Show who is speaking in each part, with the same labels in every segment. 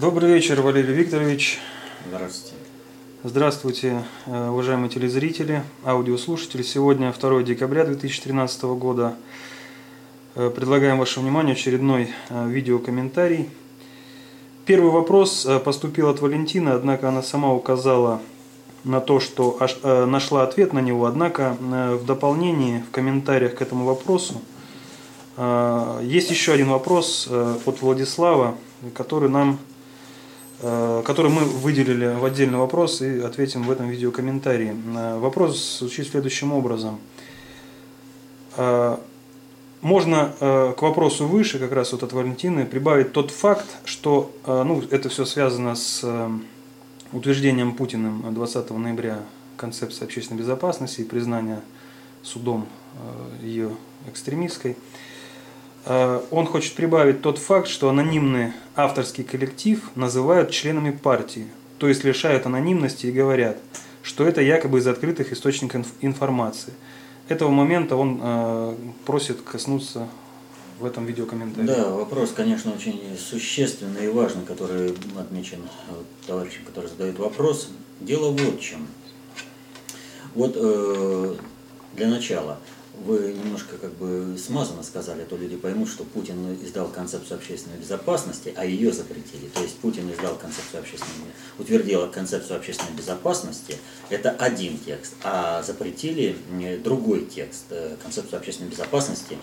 Speaker 1: Добрый вечер, Валерий Викторович.
Speaker 2: Здравствуйте.
Speaker 1: Здравствуйте, э, уважаемые телезрители, аудиослушатели. Сегодня 2 декабря 2013 года. Э, Предлагаем вашему вниманию очередной э, видеокомментарий. Первый вопрос поступил от Валентины, однако она сама указала на то, что нашла ответ на него. Однако в дополнении, в комментариях к этому вопросу, есть еще один вопрос от Владислава, который нам который мы выделили в отдельный вопрос и ответим в этом видеокомментарии. Э, Вопрос звучит следующим образом. Э, Можно э, к вопросу выше, как раз вот от Валентины, прибавить тот факт, что э, ну, это все связано с э, утверждением Путиным 20 ноября концепции общественной безопасности и признания судом э, ее экстремистской. Э, Он хочет прибавить тот факт, что анонимный авторский коллектив называют членами партии, то есть лишают анонимности и говорят, что это якобы из открытых источников инф- информации. Этого момента он э, просит коснуться в этом видеокомментарии.
Speaker 2: Да, вопрос, конечно, очень существенный и важный, который отмечен вот, товарищем, который задает вопрос. Дело вот в чем. Вот э, для начала вы немножко как бы смазанно сказали, а то люди поймут, что Путин издал концепцию общественной безопасности, а ее запретили. То есть Путин издал концепцию общественной, утвердил концепцию общественной безопасности, это один текст, а запретили другой текст, э, концепцию общественной безопасности,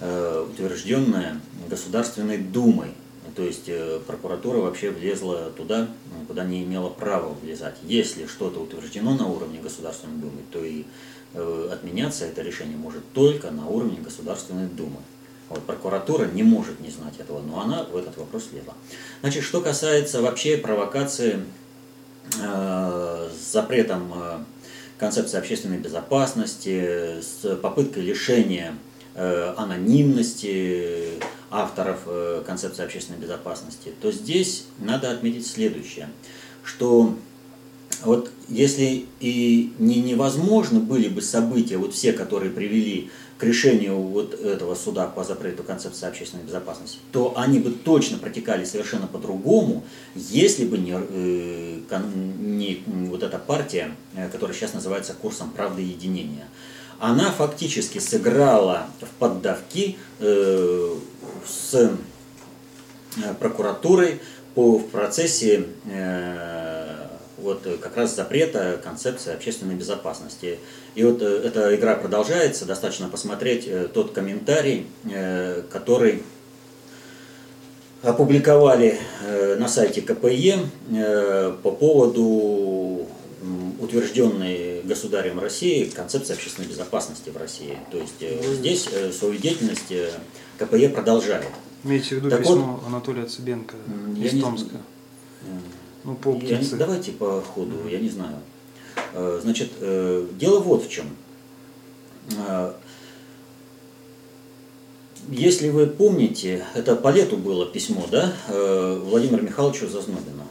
Speaker 2: э, утвержденная Государственной Думой. То есть э, прокуратура вообще влезла туда, куда не имела права влезать. Если что-то утверждено на уровне Государственной Думы, то и отменяться это решение может только на уровне Государственной Думы. Вот, прокуратура не может не знать этого, но она в этот вопрос лезла. Значит, что касается вообще провокации э, с запретом э, концепции общественной безопасности, с попыткой лишения э, анонимности авторов э, концепции общественной безопасности, то здесь надо отметить следующее, что вот если и не невозможно были бы события, вот все, которые привели к решению вот этого суда по запрету концепции общественной безопасности, то они бы точно протекали совершенно по-другому, если бы не, э, не вот эта партия, э, которая сейчас называется курсом правды и единения. Она фактически сыграла в поддавки э, с прокуратурой по, в процессе вот э, как раз запрета концепции общественной безопасности. И вот э, эта игра продолжается, достаточно посмотреть э, тот комментарий, который опубликовали на сайте КПЕ по поводу утвержденной государем России концепции общественной безопасности в России. То есть здесь свою деятельность КПЕ продолжает.
Speaker 1: Имеете в виду
Speaker 2: Так
Speaker 1: письмо Анатолия Цыбенко из
Speaker 2: не
Speaker 1: Томска?
Speaker 2: Э,
Speaker 1: Ну, по
Speaker 2: я
Speaker 1: птице.
Speaker 2: давайте по ходу, я не знаю. Э, Значит, э, дело вот в чем. Э, Если вы помните, это по лету было письмо, да, Владимиру Михайловичу Зазнобину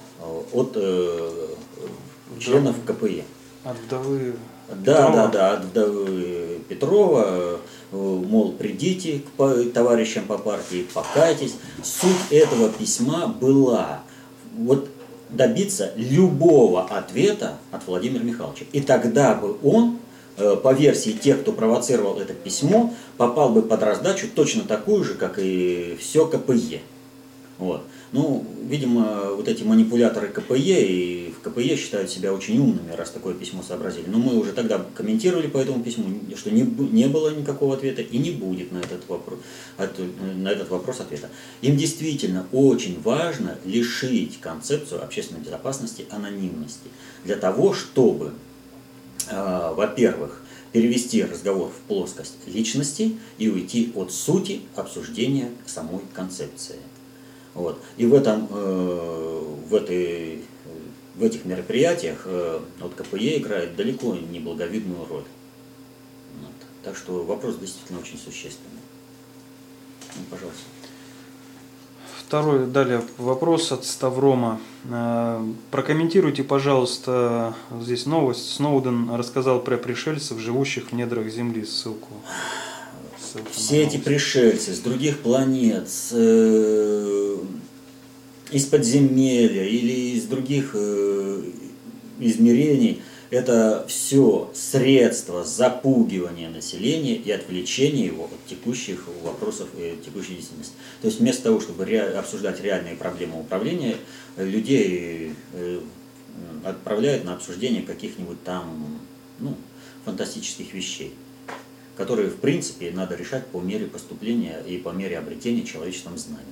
Speaker 2: от членов КПЕ.
Speaker 1: От вдовы
Speaker 2: Да,
Speaker 1: Петрова?
Speaker 2: да, да, от вдовы Петрова, мол, придите к товарищам по партии, покайтесь. Суть этого письма была вот добиться любого ответа от Владимира Михайловича. И тогда бы он, э, по версии тех, кто провоцировал это письмо, попал бы под раздачу точно такую же, как и все КПЕ. Вот. Ну, видимо, вот эти манипуляторы КПЕ и в КПЕ считают себя очень умными, раз такое письмо сообразили. Но мы уже тогда комментировали по этому письму, что не, не было никакого ответа и не будет на этот, вопрос, на этот вопрос ответа. Им действительно очень важно лишить концепцию общественной безопасности анонимности. Для того, чтобы, э, во-первых, перевести разговор в плоскость личности и уйти от сути обсуждения самой концепции. Вот. И в, этом, э, в, этой, в этих мероприятиях э, вот КПЕ играет далеко не благовидную роль. Вот. Так что вопрос действительно очень существенный. Ну, пожалуйста.
Speaker 1: Второй, далее вопрос от Ставрома. Э, Прокомментируйте, пожалуйста, здесь новость. Сноуден рассказал про пришельцев, живущих в недрах Земли. Ссылку. Ссылка
Speaker 2: Все эти пришельцы с других планет, с, э, из подземелья или из других э, измерений, это все средства запугивания населения и отвлечения его от текущих вопросов и текущей действительности. То есть вместо того, чтобы ре, обсуждать реальные проблемы управления, людей э, отправляют на обсуждение каких-нибудь там ну, фантастических вещей, которые в принципе надо решать по мере поступления и по мере обретения человечеством знаний.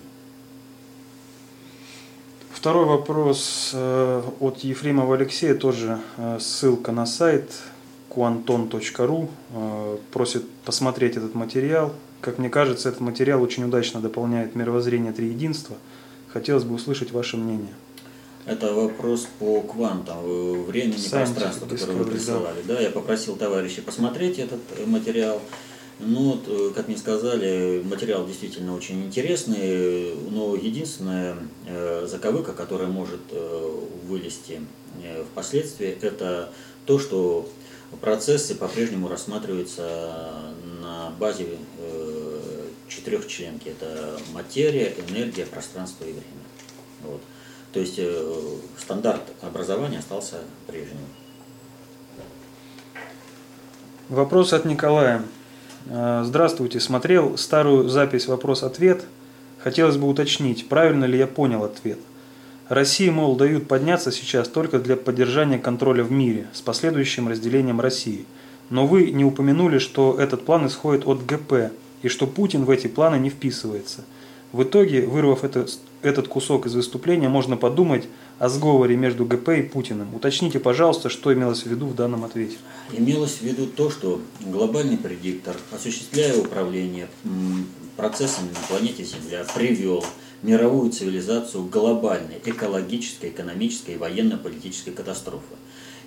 Speaker 1: Второй вопрос э, от Ефремова Алексея, тоже э, ссылка на сайт quanton.ru. Э, просит посмотреть этот материал. Как мне кажется, этот материал очень удачно дополняет мировоззрение Триединства. Хотелось бы услышать ваше мнение.
Speaker 2: Это вопрос по квантам, времени, Scientific пространству, который вы присылали. Да. да, я попросил товарищей посмотреть этот материал. Ну э, как мне сказали, материал действительно очень интересный, но единственная э, заковыка, которая может э, вылезти впоследствии, это то, что процессы по-прежнему рассматриваются на базе четырех членки. Это материя, энергия, пространство и время. Вот. То есть стандарт образования остался прежним.
Speaker 1: Вопрос от Николая. Э, здравствуйте, смотрел старую запись «Вопрос-ответ». Хотелось бы уточнить, правильно ли я понял ответ. России, мол, дают подняться сейчас только для поддержания контроля в мире с последующим разделением России. Но вы не упомянули, что этот план исходит от ГП и что Путин в эти планы не вписывается. В итоге, вырвав это, этот кусок из выступления, можно подумать о сговоре между ГП и Путиным. Уточните, пожалуйста, что имелось в виду в данном ответе.
Speaker 2: Имелось в виду то, что глобальный предиктор, осуществляя управление процессами на планете Земля, привел мировую цивилизацию к глобальной экологической, экономической и военно-политической катастрофе.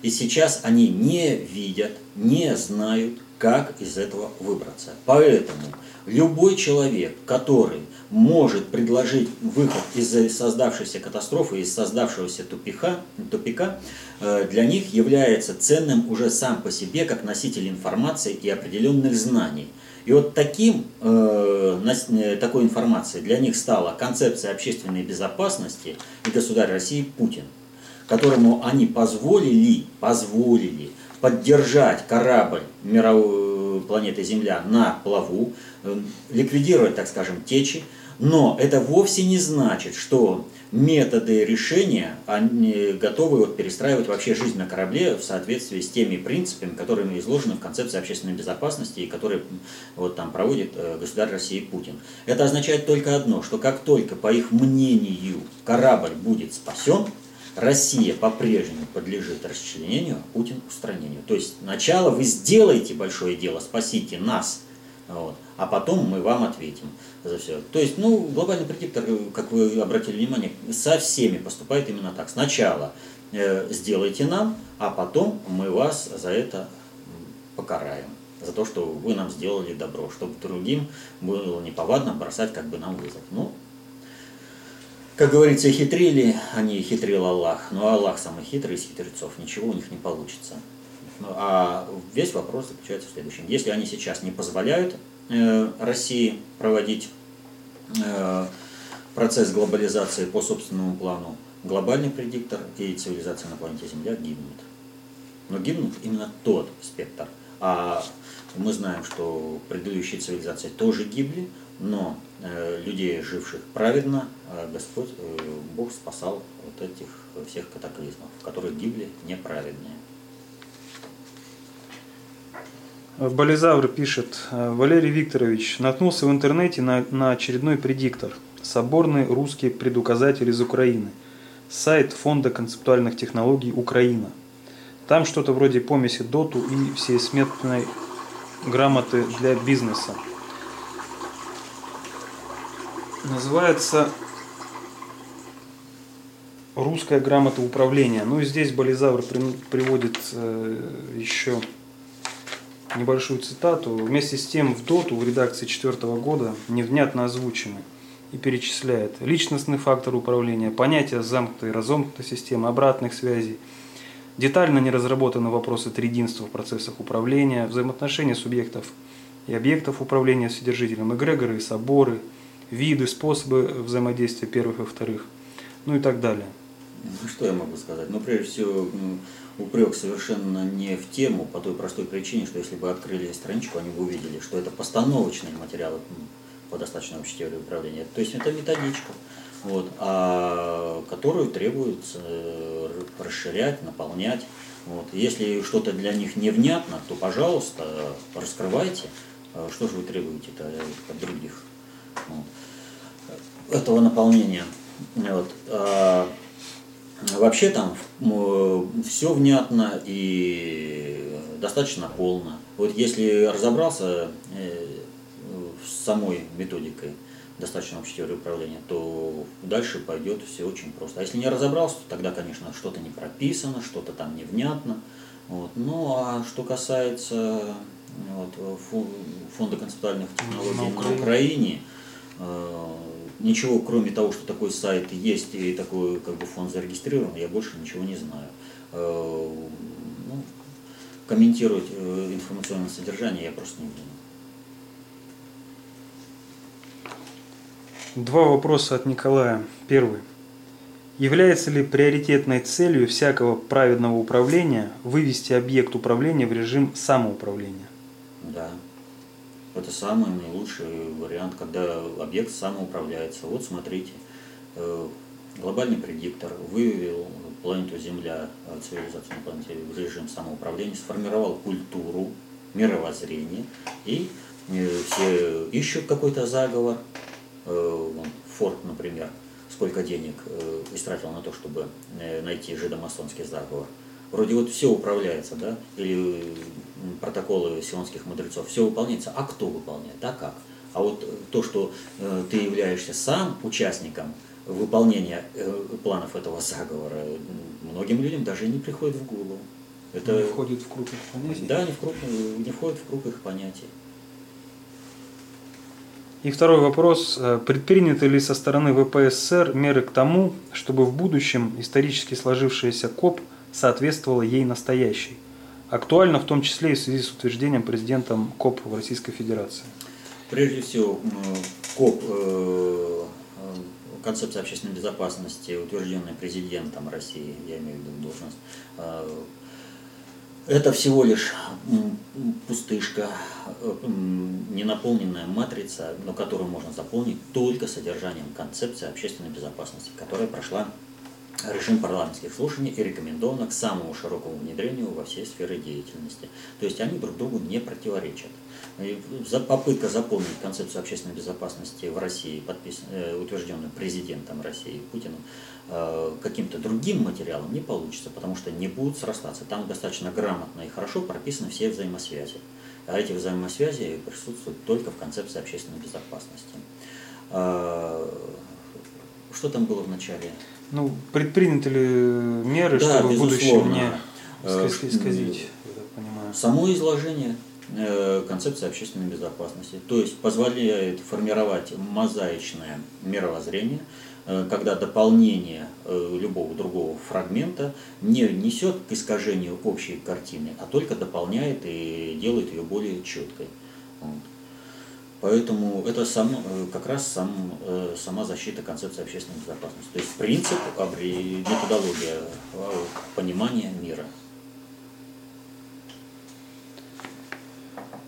Speaker 2: И сейчас они не видят, не знают, как из этого выбраться. Поэтому любой человек, который может предложить выход из создавшейся катастрофы, из создавшегося тупика, тупика, э, для них является ценным уже сам по себе как носитель информации и определенных знаний. И вот таким, э, э, такой информацией для них стала концепция общественной безопасности и государь России Путин, которому они позволили, позволили поддержать корабль мировой планеты Земля на плаву, ликвидировать, так скажем, течи, но это вовсе не значит, что методы решения они готовы вот перестраивать вообще жизнь на корабле в соответствии с теми принципами, которые изложены в концепции общественной безопасности и которые вот там проводит э, государь России Путин. Это означает только одно, что как только, по их мнению, корабль будет спасен, Россия по-прежнему подлежит расчленению, а Путин устранению. То есть сначала вы сделаете большое дело, спасите нас, вот, а потом мы вам ответим за все. То есть, ну, глобальный предиктор, как вы обратили внимание, со всеми поступает именно так. Сначала э, сделайте нам, а потом мы вас за это покараем. За то, что вы нам сделали добро, чтобы другим было неповадно бросать как бы нам вызов. Ну, как говорится, хитрили, они хитрил Аллах, но Аллах самый хитрый из хитрецов, ничего у них не получится. А весь вопрос заключается в следующем. Если они сейчас не позволяют э, России проводить э, процесс глобализации по собственному плану, глобальный предиктор и цивилизация на планете Земля гибнут. Но гибнут именно тот спектр. А мы знаем, что предыдущие цивилизации тоже гибли, но э, людей, живших праведно, Господь, Бог спасал вот этих всех катаклизмов, в которых гибли неправедные.
Speaker 1: Болизавр пишет, Валерий Викторович наткнулся в интернете на, на очередной предиктор. Соборный русский предуказатель из Украины. Сайт Фонда концептуальных технологий Украина. Там что-то вроде помеси доту и всесметной грамоты для бизнеса. Называется русская грамота управления. Ну и здесь Болизавр приводит э, еще небольшую цитату. Вместе с тем в доту в редакции четвертого года невнятно озвучены и перечисляет личностный фактор управления, понятие замкнутой и разомкнутой системы, обратных связей, детально не разработаны вопросы триединства в процессах управления, взаимоотношения субъектов и объектов управления содержителем, эгрегоры и соборы, виды, способы взаимодействия первых и вторых. ну и так далее.
Speaker 2: Ну, что я могу сказать? Ну, прежде всего, упрек совершенно не в тему, по той простой причине, что если бы открыли страничку, они бы увидели, что это постановочные материалы по достаточно общей теории управления. То есть это методичка, вот, а, которую требуется э, расширять, наполнять. Вот. Если что-то для них невнятно, то, пожалуйста, раскрывайте. А что же вы требуете от других? Вот. Этого наполнения. Вот. Вообще там все внятно и достаточно полно. Вот если разобрался э, с самой методикой достаточно общей теории управления, то дальше пойдет все очень просто. А если не разобрался, то тогда, конечно, что-то не прописано, что-то там невнятно. Вот. Ну а что касается вот, фонда концептуальных технологий на Украине, на Украине э, ничего, кроме того, что такой сайт есть и такой как бы фонд зарегистрирован, я больше ничего не знаю. Э, ну, комментировать э, информационное содержание я просто не буду.
Speaker 1: Два вопроса от Николая. Первый. Является ли приоритетной целью всякого праведного управления вывести объект управления в режим самоуправления?
Speaker 2: Да. Это самый наилучший вариант, когда объект самоуправляется. Вот смотрите, э, глобальный предиктор вывел планету Земля, э, цивилизацию на планете в режим самоуправления, сформировал культуру, мировоззрение, и э, все ищут какой-то заговор, Форд, например, сколько денег истратил на то, чтобы найти жидомасонский заговор. Вроде вот все управляется, да, или протоколы сионских мудрецов, все выполняется, а кто выполняет, да как? А вот то, что ты являешься сам участником выполнения планов этого заговора, многим людям даже не приходит в голову.
Speaker 1: Это не входит в круг их понятий?
Speaker 2: Да, не, в круг, не входит в круг их понятий.
Speaker 1: И второй вопрос. Э, предприняты ли со стороны ВПСР меры к тому, чтобы в будущем исторически сложившаяся КОП соответствовала ей настоящей? Актуально в том числе и в связи с утверждением президентом КОП в Российской Федерации.
Speaker 2: Прежде всего, КОП, э, э, концепция общественной безопасности, утвержденная президентом России, я имею в виду должность, это всего лишь пустышка, э, ненаполненная матрица, но которую можно заполнить только содержанием концепции общественной безопасности, которая прошла режим парламентских слушаний и рекомендована к самому широкому внедрению во все сферы деятельности. То есть они друг другу не противоречат. За попытка заполнить концепцию общественной безопасности в России, подписан, э, утвержденную президентом России Путиным, э, каким-то другим материалом не получится, потому что не будут срастаться. Там достаточно грамотно и хорошо прописаны все взаимосвязи. А эти взаимосвязи присутствуют только в концепции общественной безопасности. А, что там было в начале?
Speaker 1: Ну, предприняты ли меры, да, чтобы в будущем не э, исказить,
Speaker 2: понимаю? Само изложение Э, концепция общественной безопасности. То есть позволяет формировать мозаичное мировоззрение, э, когда дополнение э, любого другого фрагмента не несет к искажению общей картины, а только дополняет и делает ее более четкой. Вот. Поэтому это сам, как раз сам, сама защита концепции общественной безопасности. То есть принцип, методология понимания мира.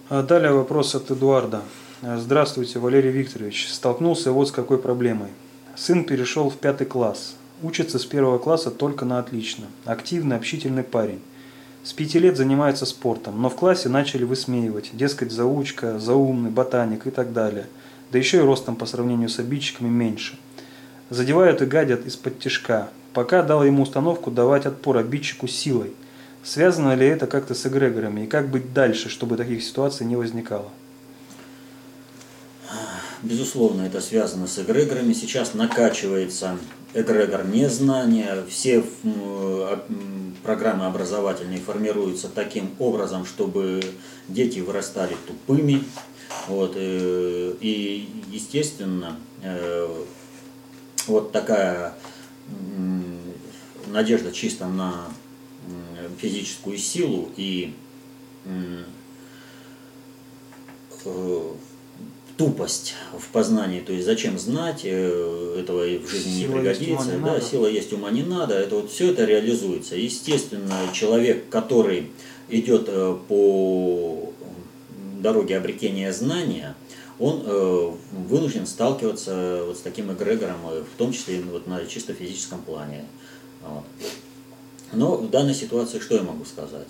Speaker 1: А далее вопрос от Эдуарда. Здравствуйте, Валерий Викторович. Столкнулся вот с какой проблемой. Сын перешел в пятый класс. Учится с первого класса только на отлично. Активный, общительный парень. С пяти лет занимается спортом, но в классе начали высмеивать. Дескать, заучка, заумный, ботаник и так далее. Да еще и ростом по сравнению с обидчиками меньше. Задевают и гадят из-под тяжка. Пока дал ему установку давать отпор обидчику силой – Связано ли это как-то с эгрегорами и как быть дальше, чтобы таких ситуаций не возникало?
Speaker 2: Безусловно, это связано с эгрегорами. Сейчас накачивается эгрегор незнания. Все программы образовательные формируются таким образом, чтобы дети вырастали тупыми. Вот, э, и, естественно, э, вот такая надежда чисто на физическую силу и э, тупость в познании, то есть зачем знать, э, этого в жизни
Speaker 1: сила
Speaker 2: не пригодится,
Speaker 1: есть,
Speaker 2: да,
Speaker 1: надо.
Speaker 2: сила есть, ума не надо, это вот все это реализуется. Естественно, человек, который идет э, по дороге обретения знания, он э, вынужден сталкиваться вот с таким эгрегором, э, в том числе и вот на чисто физическом плане. Вот. Но в данной ситуации что я могу сказать?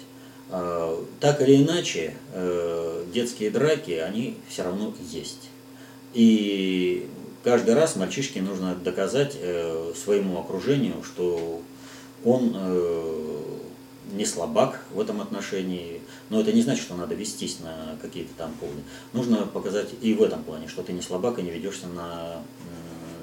Speaker 2: Э, Так или иначе, э, детские драки, они все равно есть. И каждый раз мальчишке нужно доказать э, своему окружению, что он э, не слабак в этом отношении, но это не значит, что надо вестись на какие-то там поводы. Нужно показать и в этом плане, что ты не слабак и не ведешься на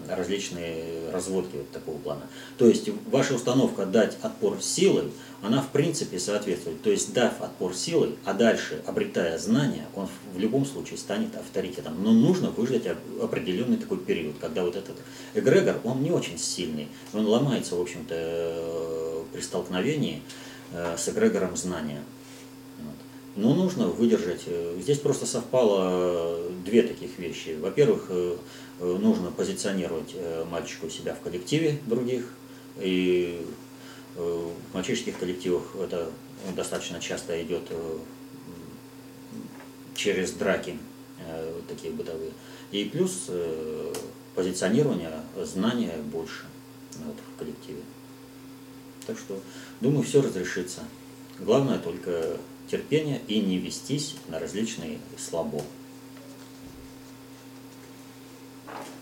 Speaker 2: различные разводки вот такого плана. То есть ваша установка дать отпор силой, она в принципе соответствует. То есть дав отпор силой, а дальше обретая знания, он в любом случае станет авторитетом. Но нужно выждать оп- определенный такой период, когда вот этот эгрегор, он не очень сильный, он ломается, в общем-то, э, при столкновении э, с эгрегором знания. Но нужно выдержать. э, Здесь просто совпало две таких вещи. Во-первых, нужно позиционировать э, мальчика у себя в коллективе других. И в мальчишеских коллективах это достаточно часто идет э, через драки э, такие бытовые. И плюс э, позиционирование, знания больше вот, в коллективе. Так что, думаю, все разрешится. Главное только терпение и не вестись на различные слабо.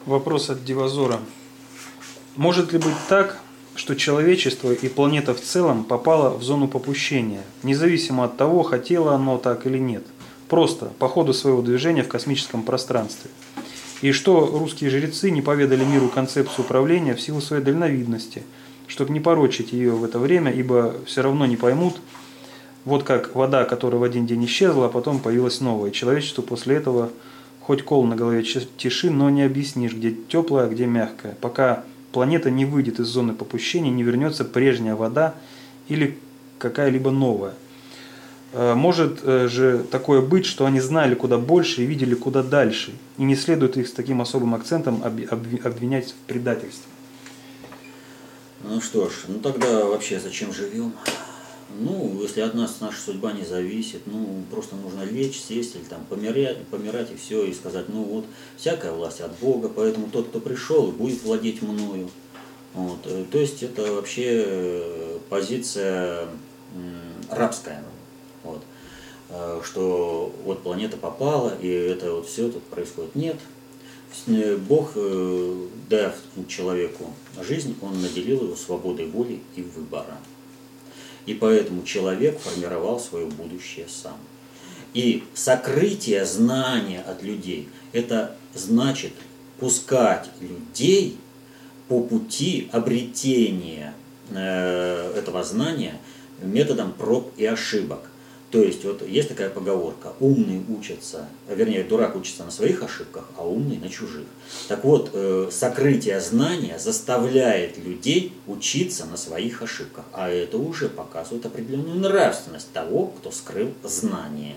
Speaker 1: Вопрос от Дивазора. Может ли быть так, что человечество и планета в целом попало в зону попущения, независимо от того, хотело оно так или нет, просто по ходу своего движения в космическом пространстве? И что русские жрецы не поведали миру концепцию управления в силу своей дальновидности, чтобы не порочить ее в это время, ибо все равно не поймут, вот как вода, которая в один день исчезла, а потом появилась новая. Человечеству после этого хоть кол на голове тиши, но не объяснишь, где теплая, а где мягкая. Пока планета не выйдет из зоны попущения, не вернется прежняя вода или какая-либо новая. Э, Может э, же такое быть, что они знали куда больше и видели куда дальше, и не следует их с таким особым акцентом обви- обви- обвинять в предательстве.
Speaker 2: Ну что ж, ну тогда вообще зачем живем? Ну, если от нас наша судьба не зависит, ну, просто нужно лечь, сесть или там помирать, помирать и все, и сказать, ну вот, всякая власть от Бога, поэтому тот, кто пришел, будет владеть мною. Вот. э, То есть это вообще э, позиция рабская. Вот. Э, Что вот планета попала, и это вот все тут происходит. Нет. Бог, дав человеку жизнь, он наделил его свободой воли и выбора. И поэтому человек формировал свое будущее сам. И сокрытие знания от людей – это значит пускать людей по пути обретения э, этого знания методом проб и ошибок. То есть вот есть такая поговорка, умный учится, вернее, дурак учится на своих ошибках, а умный на чужих. Так вот, э, сокрытие знания заставляет людей учиться на своих ошибках, а это уже показывает определенную нравственность того, кто скрыл знание.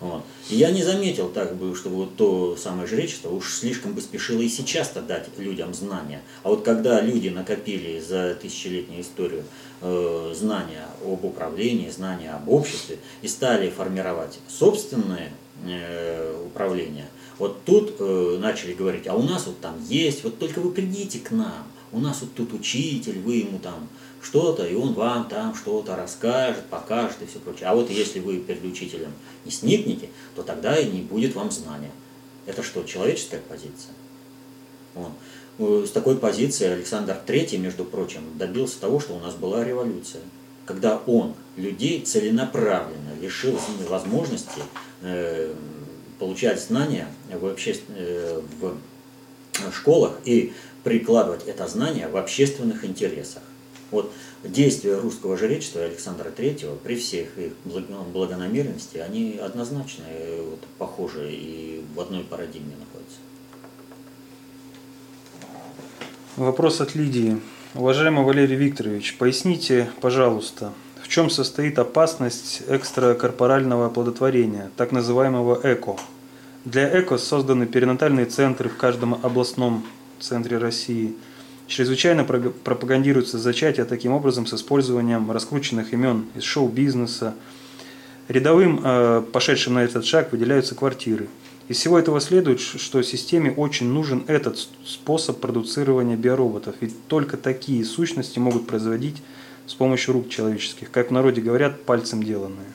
Speaker 2: Вот. Я не заметил так бы, чтобы вот то самое жречество уж слишком бы спешило и сейчас-то дать людям знания. А вот когда люди накопили за тысячелетнюю историю знания об управлении, знания об обществе и стали формировать собственное э, управление, вот тут э, начали говорить, а у нас вот там есть, вот только вы придите к нам, у нас вот тут учитель, вы ему там что-то, и он вам там что-то расскажет, покажет и все прочее. А вот если вы перед учителем не сникнете, то тогда и не будет вам знания. Это что, человеческая позиция? Вот. Э, С такой позиции Александр III, между прочим, добился того, что у нас была революция. Когда он людей целенаправленно лишил возможности э, получать знания в, э, в школах и прикладывать это знание в общественных интересах. Вот действия русского жречества Александра III при всех их благо- благонамеренности, они однозначно вот, похожи и в одной парадигме находятся.
Speaker 1: Вопрос от Лидии. Уважаемый Валерий Викторович, поясните, пожалуйста, в чем состоит опасность экстракорпорального оплодотворения, так называемого ЭКО? Для ЭКО созданы перинатальные центры в каждом областном центре России. Чрезвычайно пропагандируется зачатие таким образом с использованием раскрученных имен из шоу-бизнеса. Рядовым, э, пошедшим на этот шаг, выделяются квартиры. Из всего этого следует, что системе очень нужен этот способ продуцирования биороботов, ведь только такие сущности могут производить с помощью рук человеческих, как в народе говорят, пальцем деланные.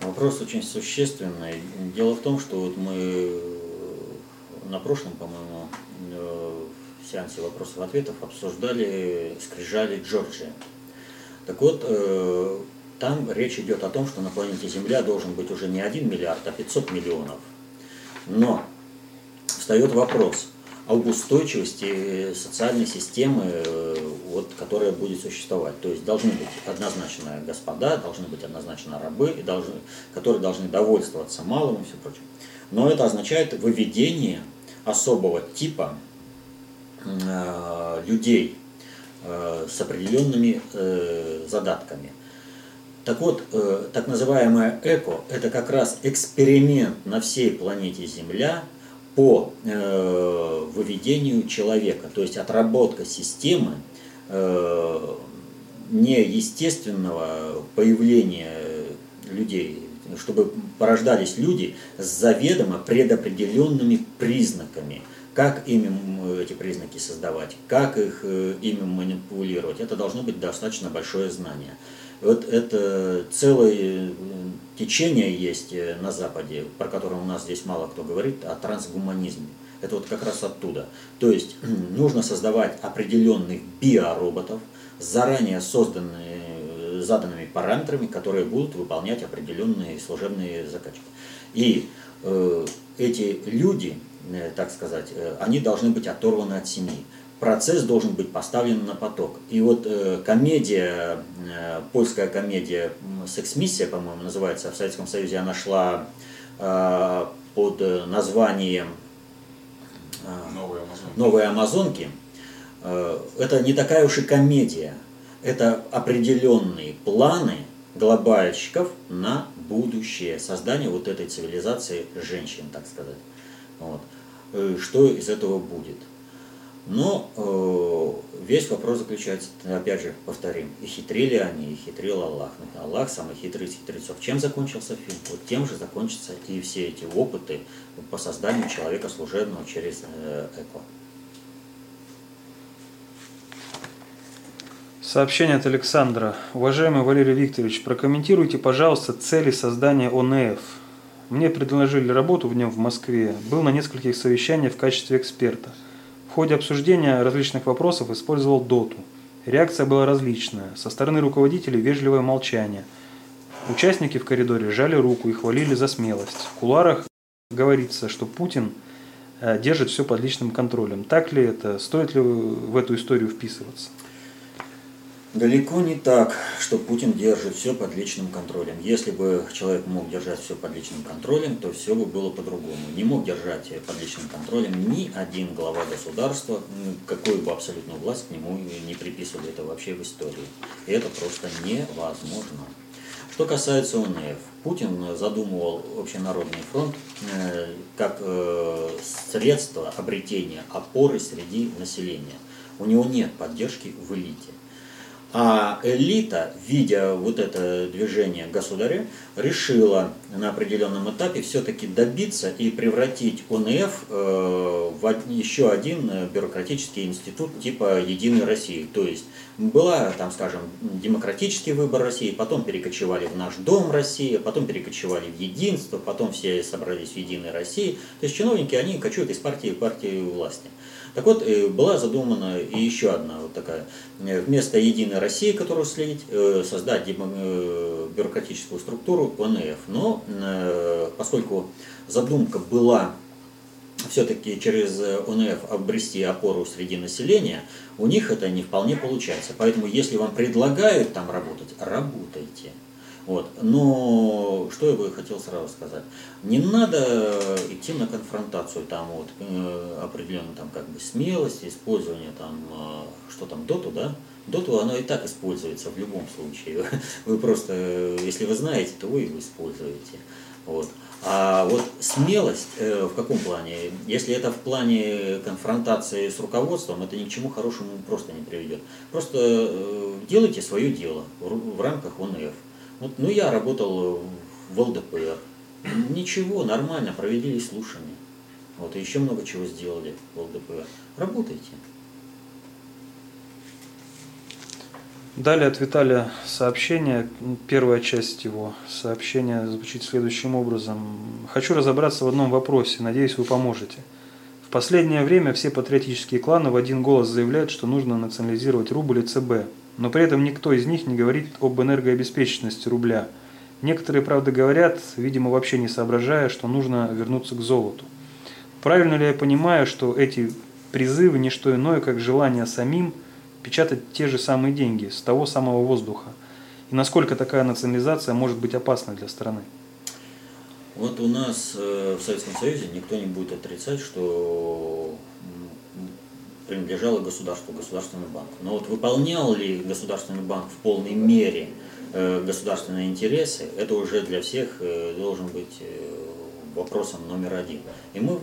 Speaker 2: Вопрос очень существенный. Дело в том, что вот мы э, на прошлом, по-моему, э, сеансе вопросов и ответов обсуждали скрижали Джорджия. Так вот, э, там речь идет о том, что на планете Земля должен быть уже не 1 миллиард, а 500 миллионов. Но встает вопрос об устойчивости социальной системы, вот, которая будет существовать. То есть должны быть однозначно господа, должны быть однозначно рабы, должны, которые должны довольствоваться малым и все прочее. Но это означает выведение особого типа э, людей э, с определенными э, задатками. Так вот, э, так называемое эко – это как раз эксперимент на всей планете Земля по э, выведению человека, то есть отработка системы э, неестественного появления людей, чтобы порождались люди с заведомо предопределенными признаками. Как ими эти признаки создавать, как их ими манипулировать, это должно быть достаточно большое знание. Вот это целое течение есть э, на Западе, про которое у нас здесь мало кто говорит, о трансгуманизме. Это вот как раз оттуда. То есть нужно создавать определенных биороботов, заранее созданные, э, заданными параметрами, которые будут выполнять определенные служебные закачки. И э, эти люди, э, так сказать, э, они должны быть оторваны от семьи процесс должен быть поставлен на поток. И вот э, комедия, э, польская комедия «Секс-миссия», по-моему, называется, в Советском Союзе она шла э, под названием э, «Новые Амазонки». «Новые Амазонки». Э, это не такая уж и комедия. Это определенные планы глобальщиков на будущее, создание вот этой цивилизации женщин, так сказать. Вот. Э, что из этого будет? Но э, весь вопрос заключается, опять же, повторим, и хитрили они, и хитрил Аллах. Аллах самый хитрый из хитрецов. Чем закончился фильм? Вот тем же закончатся и все эти опыты по созданию человека служебного через э, ЭКО.
Speaker 1: Сообщение от Александра. Уважаемый Валерий Викторович, прокомментируйте, пожалуйста, цели создания ОНФ. Мне предложили работу в нем в Москве. Был на нескольких совещаниях в качестве эксперта – ходе обсуждения различных вопросов использовал доту. Реакция была различная. Со стороны руководителей вежливое молчание. Участники в коридоре жали руку и хвалили за смелость. В куларах говорится, что Путин э, держит все под личным контролем. Так ли это? Стоит ли в эту историю вписываться?
Speaker 2: Далеко не так, что Путин держит все под личным контролем. Если бы человек мог держать все под личным контролем, то все бы было по-другому. Не мог держать под личным контролем ни один глава государства, какую бы абсолютную власть к нему не приписывали это вообще в истории. И это просто невозможно. Что касается ОНФ, Путин задумывал Общенародный фронт э, как э, средство обретения опоры среди населения. У него нет поддержки в элите. А элита, видя вот это движение государя, решила на определенном этапе все-таки добиться и превратить ОНФ э, в еще один бюрократический институт типа Единой России. То есть была, там, скажем, демократический выбор России, потом перекочевали в наш дом России, потом перекочевали в единство, потом все собрались в Единой России. То есть чиновники, они кочуют из партии в партию власти. Так вот, э, была задумана и еще одна вот такая, э, вместо Единой России, которую следить, э, создать бюрократическую структуру ОНФ. Но поскольку задумка была все-таки через ОНФ обрести опору среди населения, у них это не вполне получается. Поэтому если вам предлагают там работать, работайте. Вот. Но что я бы хотел сразу сказать. Не надо идти на конфронтацию, там вот э, определенно там как бы смелость, использование там, э, что там, доту, да? Доту оно и так используется в любом случае. Вы просто, если вы знаете, то вы его используете. Вот. А вот смелость э, в каком плане? Если это в плане конфронтации с руководством, это ни к чему хорошему просто не приведет. Просто э, делайте свое дело в, в рамках ОНФ. Вот, ну, я работал в ЛДПР. Ничего, нормально, провели слушания. Вот, и еще много чего сделали в ЛДПР. Работайте.
Speaker 1: Далее от Виталия сообщение, первая часть его сообщения звучит следующим образом. Хочу разобраться в одном вопросе, надеюсь, вы поможете. В последнее время все патриотические кланы в один голос заявляют, что нужно национализировать рубль и ЦБ, но при этом никто из них не говорит об энергообеспеченности рубля. Некоторые, правда, говорят, видимо, вообще не соображая, что нужно вернуться к золоту. Правильно ли я понимаю, что эти призывы не что иное, как желание самим – печатать те же самые деньги с того самого воздуха? И насколько такая национализация может быть опасна для страны?
Speaker 2: Вот у нас э, в Советском Союзе никто не будет отрицать, что принадлежало государству, государственный банк. Но вот выполнял ли государственный банк в полной мере э, государственные интересы, это уже для всех э, должен быть вопросом номер один. И мы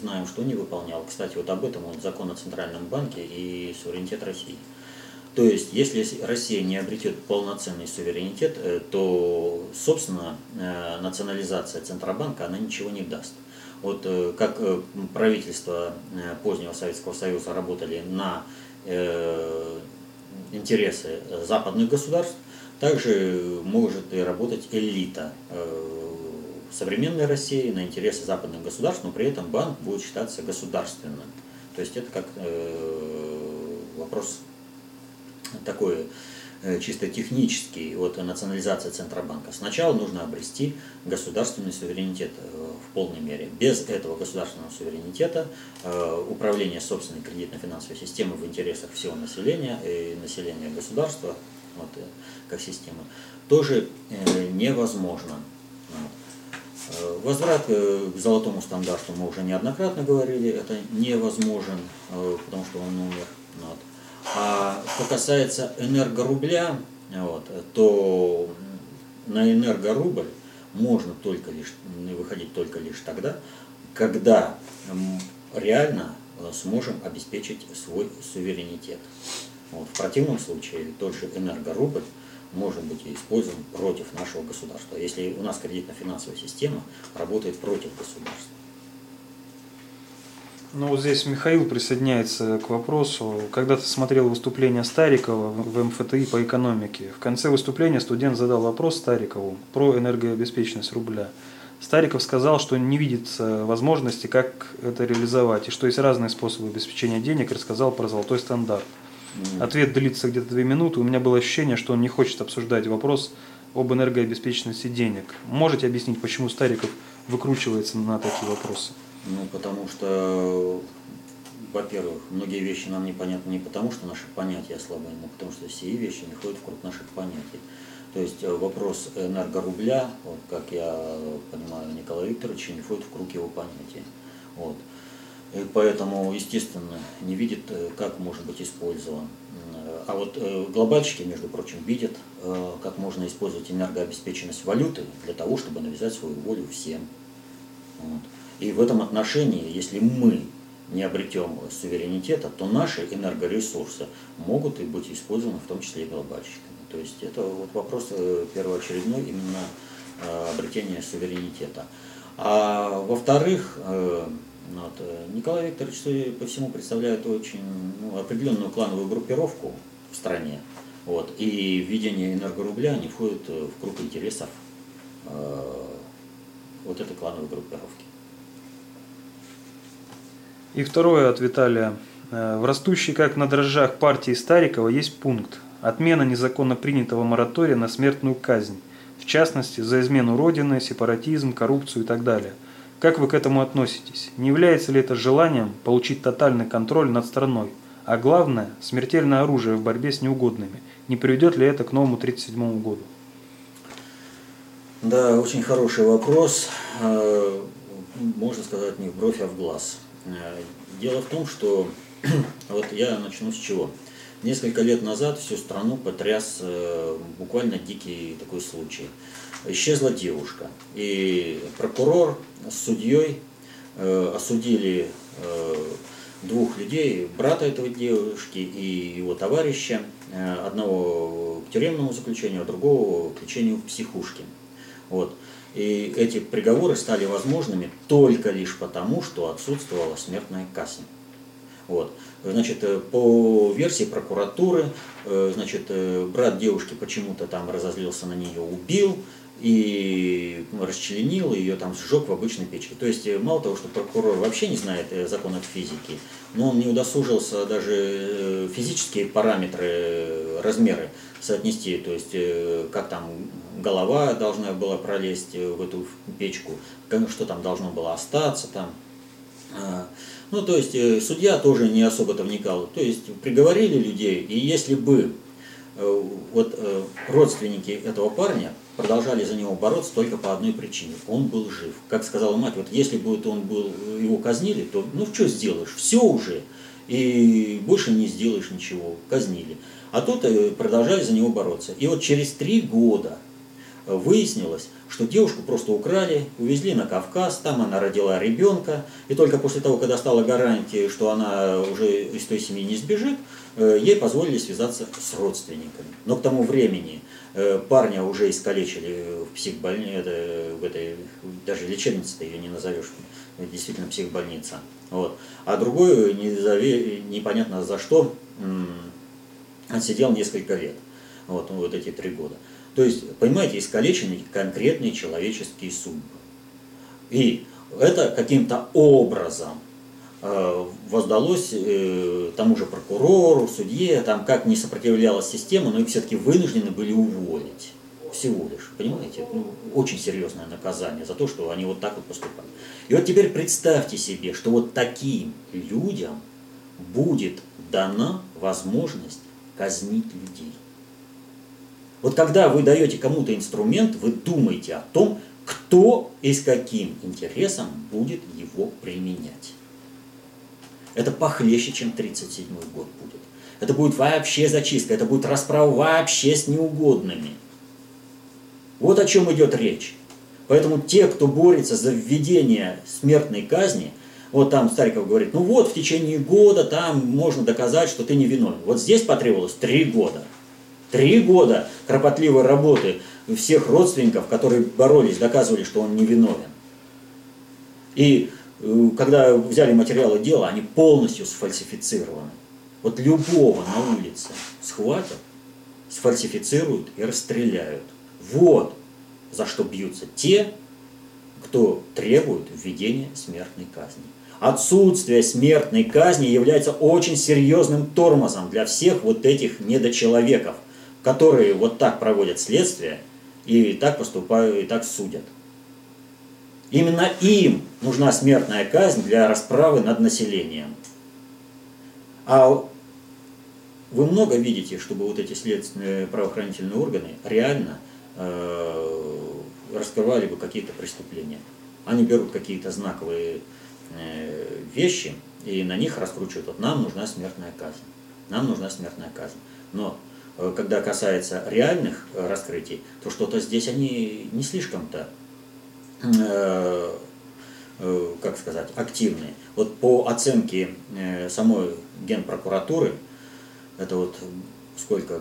Speaker 2: знаем, что не выполнял. Кстати, вот об этом вот закон о Центральном банке и суверенитет России. То есть, если Россия не обретет полноценный суверенитет, э, то, собственно, э, национализация Центробанка, она ничего не даст. Вот э, как правительство позднего Советского Союза работали на интересы западных государств, также может и работать элита современной России, на интересы западных государств, но при этом банк будет считаться государственным. То есть это как э, вопрос такой э, чисто технический от национализации Центробанка. Сначала нужно обрести государственный суверенитет э, в полной мере. Без этого государственного суверенитета э, управление собственной кредитно-финансовой системой в интересах всего населения и населения государства вот, как системы тоже невозможно. Э, возврат э, к золотому стандарту мы уже неоднократно говорили, это невозможен, э, потому что он умер. А что касается энергорубля, вот, то на энергорубль можно только лишь, выходить только лишь тогда, когда реально сможем обеспечить свой суверенитет. Вот. В противном случае тот же энергорубль может быть использован против нашего государства, если у нас кредитно-финансовая система работает против государства.
Speaker 1: Ну вот здесь Михаил присоединяется к вопросу. Когда-то смотрел выступление Старикова в МФТИ по экономике. В конце выступления студент задал вопрос Старикову про энергообеспеченность рубля. Стариков сказал, что не видит возможности, как это реализовать, и что есть разные способы обеспечения денег, рассказал про золотой стандарт. Ответ длится где-то две минуты. У меня было ощущение, что он не хочет обсуждать вопрос об энергообеспеченности денег. Можете объяснить, почему Стариков выкручивается на такие вопросы?
Speaker 2: Ну, потому что, во-первых, многие вещи нам непонятны не потому, что наши понятия слабые, но потому что все вещи не входят в круг наших понятий. То есть э, вопрос энергорубля, вот, как я понимаю, Николая Викторовича, не входит в круг его понятий. Вот. И поэтому, естественно, не видит, э, как может быть использован. А вот э, глобальщики, между прочим, видят, как можно использовать энергообеспеченность валюты для того, чтобы навязать свою волю всем. Вот. И в этом отношении, если мы не обретем суверенитета, то наши энергоресурсы могут и быть использованы, в том числе и глобальщиками. То есть это вот вопрос первоочередной именно обретения суверенитета. А во-вторых, вот. Э, Николай Викторович, по всему, представляет очень ну, определенную клановую группировку в стране. Вот. И введение энергорубля не входит э, в круг интересов э, вот этой клановой группировки.
Speaker 1: И второе от Виталия. Э, в растущей как на дрожжах партии Старикова есть пункт «Отмена незаконно принятого моратория на смертную казнь, в частности, за измену Родины, сепаратизм, коррупцию и так далее – как вы к этому относитесь? Не является ли это желанием получить тотальный контроль над страной? А главное, смертельное оружие в борьбе с неугодными. Не приведет ли это к новому 1937 году?
Speaker 2: Да, очень хороший вопрос. Э, можно сказать, не в бровь, а в глаз. Э, дело в том, что вот я начну с чего. Несколько лет назад всю страну потряс э, буквально дикий такой случай. исчезла девушка. И прокурор с судьей э, осудили двух людей, брата этого девушки и его товарища, одного к тюремному заключению, а другого к лечению в психушке. Вот. И эти приговоры стали возможными только лишь потому, что отсутствовала смертная казнь. Вот. Значит, э, по версии прокуратуры, э, значит, брат девушки почему-то там разозлился на нее, убил, и расчленил ее, там сжег в обычной печке. То есть мало того, что прокурор вообще не знает законов физики, но он не удосужился даже э, физические параметры, э, размеры соотнести, то есть э, как там голова должна была пролезть в эту печку, что там должно было остаться там. А, ну, то есть судья тоже не особо-то вникал. То есть приговорили людей, и если бы вот родственники этого парня продолжали за него бороться только по одной причине. Он был жив. Как сказала мать, вот если бы он был, его казнили, то ну что сделаешь, все уже, и больше не сделаешь ничего, казнили. А тут э, продолжали за него бороться. И вот через три года выяснилось, что девушку просто украли, увезли на Кавказ, там она родила ребенка, и только после того, когда стала гарантией, что она уже из той семьи не сбежит, э, ей позволили связаться с родственниками. Но к тому времени Э, парня уже искалечили в психбольнице, в этой, даже лечебница ее не назовешь, действительно психбольница. Вот. А другой, не зови, непонятно за что, отсидел несколько лет, вот, вот эти три года. То есть, понимаете, искалечены конкретные человеческие судьбы. И это каким-то образом Э, воздалось э, тому же прокурору, судье, там как не сопротивлялась система, но их все-таки вынуждены были уволить. Всего лишь, понимаете? Ну, очень серьезное наказание за то, что они вот так вот поступали. И вот теперь представьте себе, что вот таким людям будет дана возможность казнить людей. Вот когда вы даете кому-то инструмент, вы думаете о том, кто и с каким интересом будет его применять. Это похлеще, чем 37 год будет. Это будет вообще зачистка, это будет расправа вообще с неугодными. Вот о чем идет речь. Поэтому те, кто борется за введение смертной казни, вот там Стариков говорит, ну вот в течение года там можно доказать, что ты не виновен. Вот здесь потребовалось три года. Три года кропотливой работы всех родственников, которые боролись, доказывали, что он не виновен. И Э, когда взяли материалы дела, они полностью сфальсифицированы. Вот любого на улице схватят, сфальсифицируют и расстреляют. Вот за что бьются те, кто требует введения смертной казни. Отсутствие смертной казни является очень серьезным тормозом для всех вот этих недочеловеков, которые вот так проводят следствие и так поступают, и так судят. Именно им нужна смертная казнь для расправы над населением. А вы много видите, чтобы вот эти следственные правоохранительные органы реально раскрывали бы какие-то преступления. Они берут какие-то знаковые э, вещи и на них раскручивают. Вот нам нужна смертная казнь. Нам нужна смертная казнь. Но э, когда касается реальных э, раскрытий, то что-то здесь они не слишком-то Э, э, как сказать, активные. Вот по оценке э, самой генпрокуратуры, это вот сколько,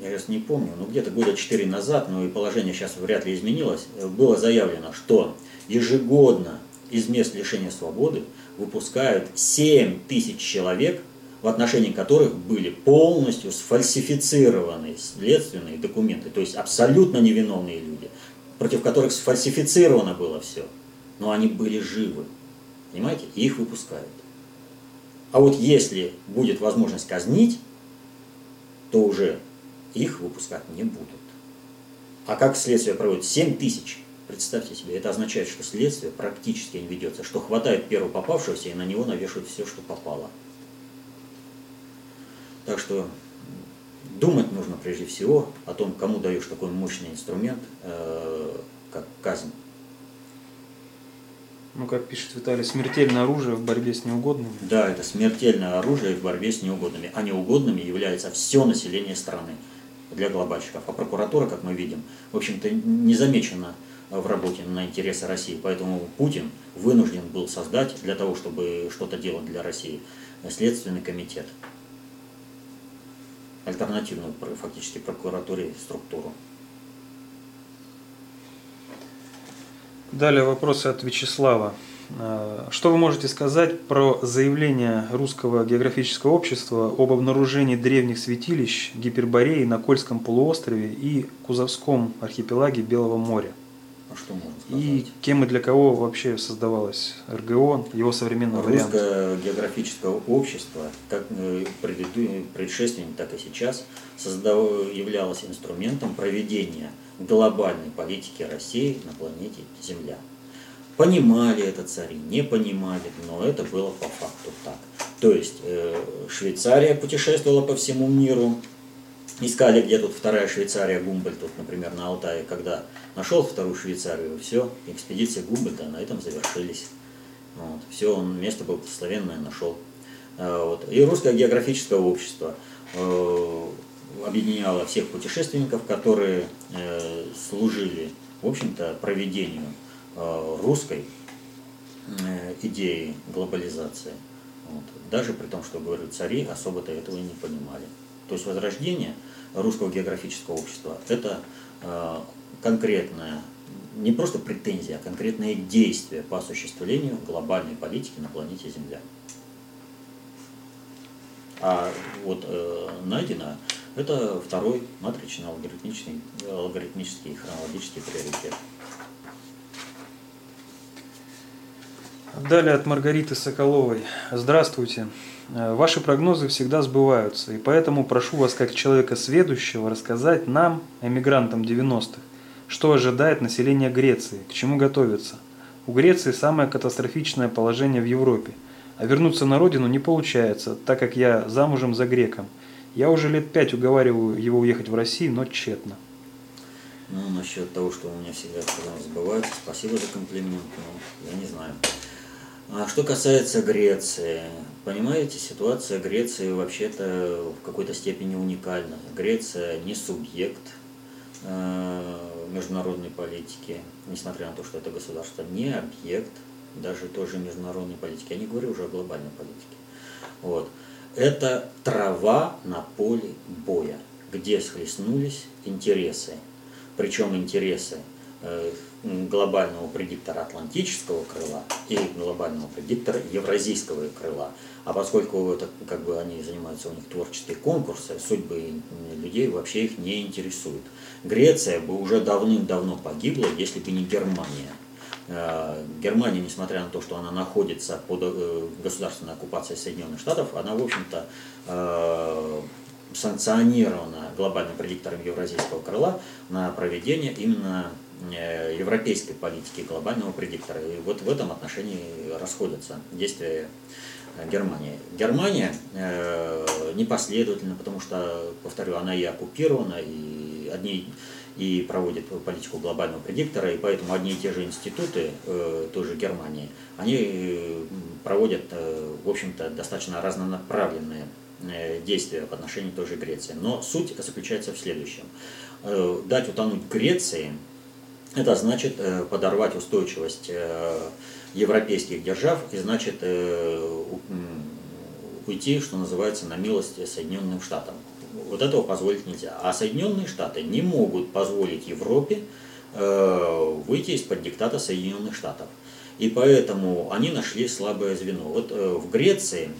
Speaker 2: я сейчас не помню, но где-то года 4 назад, но и положение сейчас вряд ли изменилось, было заявлено, что ежегодно из мест лишения свободы выпускают 7 тысяч человек, в отношении которых были полностью сфальсифицированы следственные документы, то есть абсолютно невиновные люди против которых сфальсифицировано было все, но они были живы. Понимаете? их выпускают. А вот если будет возможность казнить, то уже их выпускать не будут. А как следствие проводит? 7 тысяч. Представьте себе, это означает, что следствие практически не ведется, что хватает первого попавшегося и на него навешивают все, что попало. Так что Думать нужно прежде всего о том, кому даешь такой мощный инструмент, э, как казнь.
Speaker 1: Ну, как пишет Виталий, смертельное оружие в борьбе с неугодными.
Speaker 2: Да, это смертельное оружие в борьбе с неугодными. А неугодными является все население страны. Для глобальщиков. А прокуратура, как мы видим, в общем-то не замечена в работе на интересы России. Поэтому Путин вынужден был создать для того, чтобы что-то делать для России, Следственный комитет. Альтернативную фактически прокуратуре структуру.
Speaker 1: Далее вопросы от Вячеслава. Э, что вы можете сказать про заявление Русского географического общества об обнаружении древних святилищ Гипербореи на Кольском полуострове и Кузовском архипелаге Белого моря?
Speaker 2: А что можно сказать?
Speaker 1: И кем и для кого вообще создавалось РГО, его современный вариант?
Speaker 2: Русское географическое общество, как предшественник, так и сейчас, создав... являлось инструментом проведения глобальной политики России на планете Земля. Понимали это цари, не понимали, но это было по факту так. То есть э, Швейцария путешествовала по всему миру, искали, где тут вторая Швейцария, Гумбольд, тут, например, на Алтае, когда нашел вторую Швейцарию, все, экспедиция Гумбольда на этом завершились. Вот, все, он место благословенное нашел. Э, вот. И русское географическое общество э, объединяло всех путешественников, которые служили, в общем-то, проведению русской э, идеи глобализации. Вот. Даже при том, что, говорю, цари особо-то этого и не понимали. То есть возрождение русского географического общества – это э, конкретная, не просто претензия, а конкретное действие по осуществлению глобальной политики на планете Земля. А вот э, найдено это второй матричный алгоритмический, алгоритмический хронологический приоритет.
Speaker 1: Далее от Маргариты Соколовой. Здравствуйте. Э, ваши прогнозы всегда сбываются, и поэтому прошу вас, как человека сведущего, рассказать нам, эмигрантам 90-х, что ожидает население Греции, к чему готовиться. У Греции самое катастрофичное положение в Европе, а вернуться на родину не получается, так как я замужем за греком. Я уже лет пять уговариваю его уехать в Россию, но тщетно.
Speaker 2: Ну, насчет того, что у меня всегда сбывается, спасибо за комплимент, но я не знаю. А что касается Греции, понимаете, ситуация Греции вообще-то в какой-то степени уникальна. Греция не субъект э, международной политики, несмотря на то, что это государство, не объект даже тоже международной политики. Я не говорю уже о глобальной политике. Вот. Это трава на поле боя, где схлестнулись интересы. Причем интересы э, глобального предиктора Атлантического крыла и глобального предиктора Евразийского крыла. А поскольку это, как бы они занимаются, у них творческие конкурсы, судьбы людей вообще их не интересуют. Греция бы уже давным-давно погибла, если бы не Германия. Э, Германия, несмотря на то, что она находится под э, государственной оккупацией Соединенных Штатов, она, в общем-то, э, санкционирована глобальным предиктором Евразийского крыла на проведение именно европейской политики глобального предиктора. И вот в этом отношении расходятся действия э, Германии. Германия э, непоследовательна, потому что, повторю, она и оккупирована, и одни и проводит политику глобального предиктора, и поэтому одни и те же институты э, той же Германии, они проводят, э, в общем-то, достаточно разнонаправленные э, действия в отношении той же Греции. Но суть заключается в следующем. Э, дать утонуть Греции – это значит э, подорвать устойчивость э, европейских держав и значит э, уйти, что называется, на милость Соединенным Штатам. Вот этого позволить нельзя. А Соединенные Штаты не могут позволить Европе выйти из-под диктата Соединенных Штатов. И поэтому они нашли слабое звено. Вот в Греции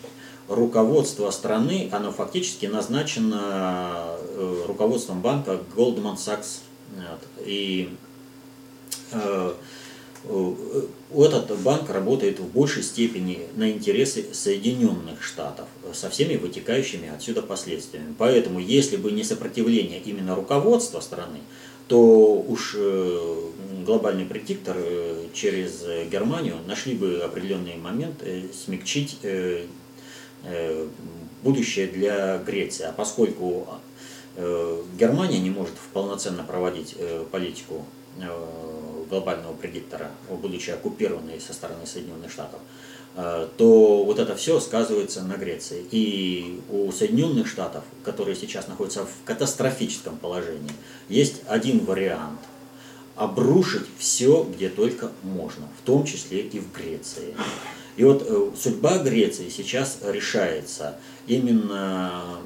Speaker 2: руководство страны, оно фактически назначено руководством банка Goldman Sachs. И этот банк работает в большей степени на интересы Соединенных Штатов со всеми вытекающими отсюда последствиями. Поэтому, если бы не сопротивление именно руководства страны, то уж э, глобальный предиктор э, через Германию нашли бы определенный момент смягчить будущее для Греции. А поскольку Германия не может полноценно проводить политику глобального предиктора, будучи оккупированной со стороны Соединенных Штатов, э, то вот это все сказывается на Греции. И у Соединенных Штатов, которые сейчас находятся в катастрофическом положении, есть один вариант – обрушить все, где только можно, в том числе и в Греции. И вот э, судьба Греции сейчас решается именно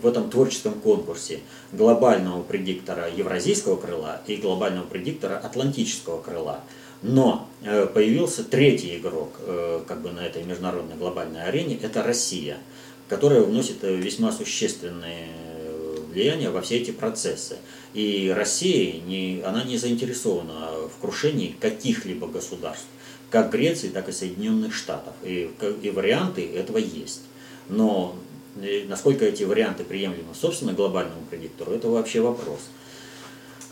Speaker 2: в этом творческом конкурсе глобального предиктора евразийского крыла и глобального предиктора атлантического крыла. Но э, появился третий игрок э, как бы на этой международной глобальной арене, это Россия, которая вносит весьма существенные влияние во все эти процессы. И Россия, не, она не заинтересована в крушении каких-либо государств как Греции, так и Соединенных Штатов. И, и варианты этого есть. Но насколько эти варианты приемлемы, собственно, глобальному предиктору, это вообще вопрос.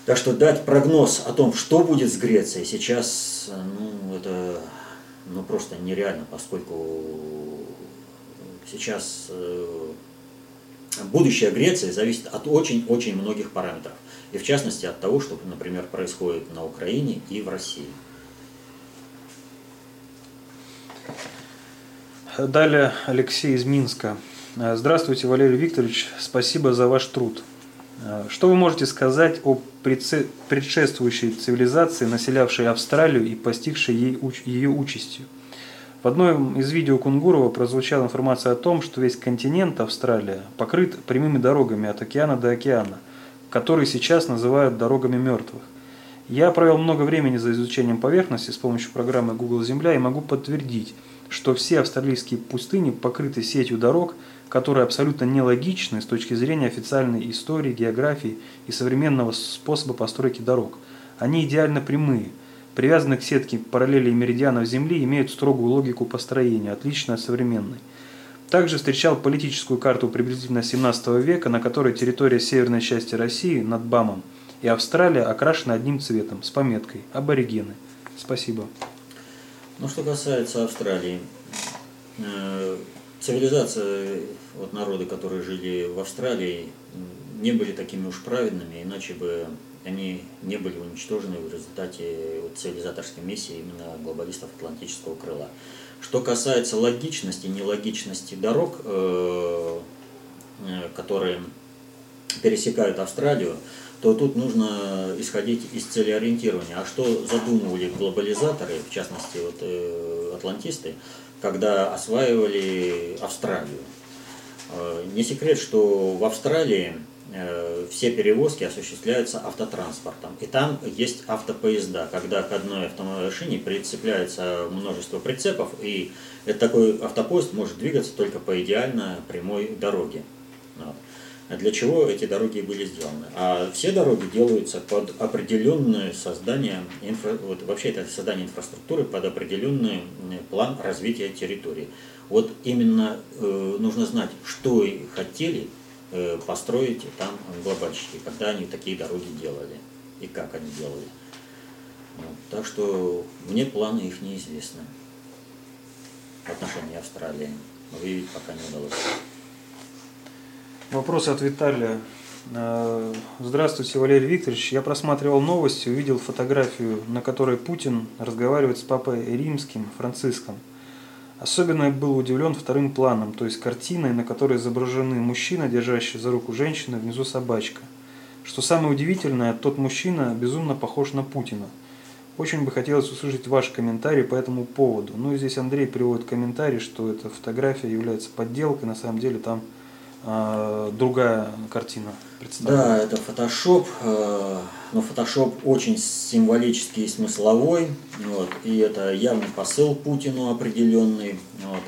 Speaker 2: Так что дать прогноз о том, что будет с Грецией, сейчас ну, это ну, просто нереально, поскольку сейчас э, будущее Греции зависит от очень-очень многих параметров. И в частности от того, что, например, происходит на Украине и в России.
Speaker 1: Далее Алексей из Минска. Здравствуйте, Валерий Викторович, спасибо за ваш труд. Что вы можете сказать о предшествующей цивилизации, населявшей Австралию и постигшей ей, ее участью? В одном из видео Кунгурова прозвучала информация о том, что весь континент Австралия покрыт прямыми дорогами от океана до океана, которые сейчас называют дорогами мертвых. Я провел много времени за изучением поверхности с помощью программы Google Земля и могу подтвердить, что все австралийские пустыни покрыты сетью дорог, которые абсолютно нелогичны с точки зрения официальной истории, географии и современного способа постройки дорог. Они идеально прямые, привязаны к сетке параллелей меридианов Земли, имеют строгую логику построения, отличную от современной. Также встречал политическую карту приблизительно 17 века, на которой территория северной части России над Бамом и Австралия окрашена одним цветом с пометкой «Аборигены». Спасибо.
Speaker 2: Ну, что касается Австралии, э, цивилизация, вот народы, которые жили в Австралии, не были такими уж праведными, иначе бы они не были уничтожены в результате вот, цивилизаторской миссии именно глобалистов Атлантического крыла. Что касается логичности, нелогичности дорог, э, э, которые пересекают Австралию, то тут нужно исходить из целеориентирования. А что задумывали глобализаторы, в частности вот, э, атлантисты, когда осваивали Австралию? Э, не секрет, что в Австралии э, все перевозки осуществляются автотранспортом. И там есть автопоезда, когда к одной автомобильной шине прицепляется множество прицепов, и это такой автопоезд может двигаться только по идеально прямой дороге. Вот для чего эти дороги были сделаны. А все дороги делаются под определенное создание, инфра... вот вообще это создание инфраструктуры под определенный план развития территории. Вот именно э, нужно знать, что хотели э, построить там глобальщики, когда они такие дороги делали и как они делали. Вот. Так что мне планы их неизвестны в отношении Австралии. Выявить пока не удалось.
Speaker 1: Вопрос от Виталия. Э, Здравствуйте, Валерий Викторович. Я просматривал новости, увидел фотографию, на которой Путин разговаривает с папой римским, Франциском. Особенно я был удивлен вторым планом, то есть картиной, на которой изображены мужчина, держащий за руку женщину, внизу собачка. Что самое удивительное, тот мужчина безумно похож на Путина. Очень бы хотелось услышать ваш комментарий по этому поводу. Ну и здесь Андрей приводит комментарий, что эта фотография является подделкой, на самом деле там другая картина
Speaker 2: представлена. Да, это фотошоп, э, но фотошоп очень символический и смысловой, вот, и это явный посыл Путину определенный. Вот.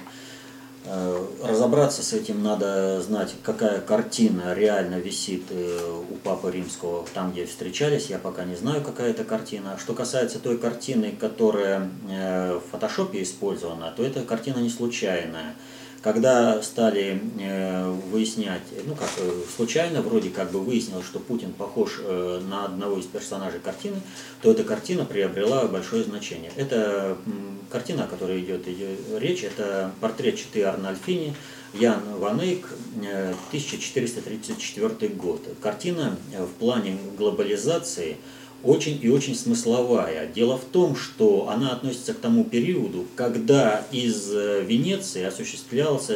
Speaker 2: Э, разобраться с этим надо знать, какая картина реально висит э, у Папы Римского там, где встречались. Я пока не знаю, какая это картина. Что касается той картины, которая в фотошопе использована, то эта картина не случайная. Когда стали э, выяснять, ну как э, случайно вроде как бы выяснилось, что Путин похож э, на одного из персонажей картины, то эта картина приобрела большое значение. Это картина, о которой идет речь, это портрет Читы Арнольфини, Ян Ванейк, 1434 год. Картина в плане глобализации очень и очень смысловая. Дело в том, что она относится к тому периоду, когда из э, Венеции осуществлялась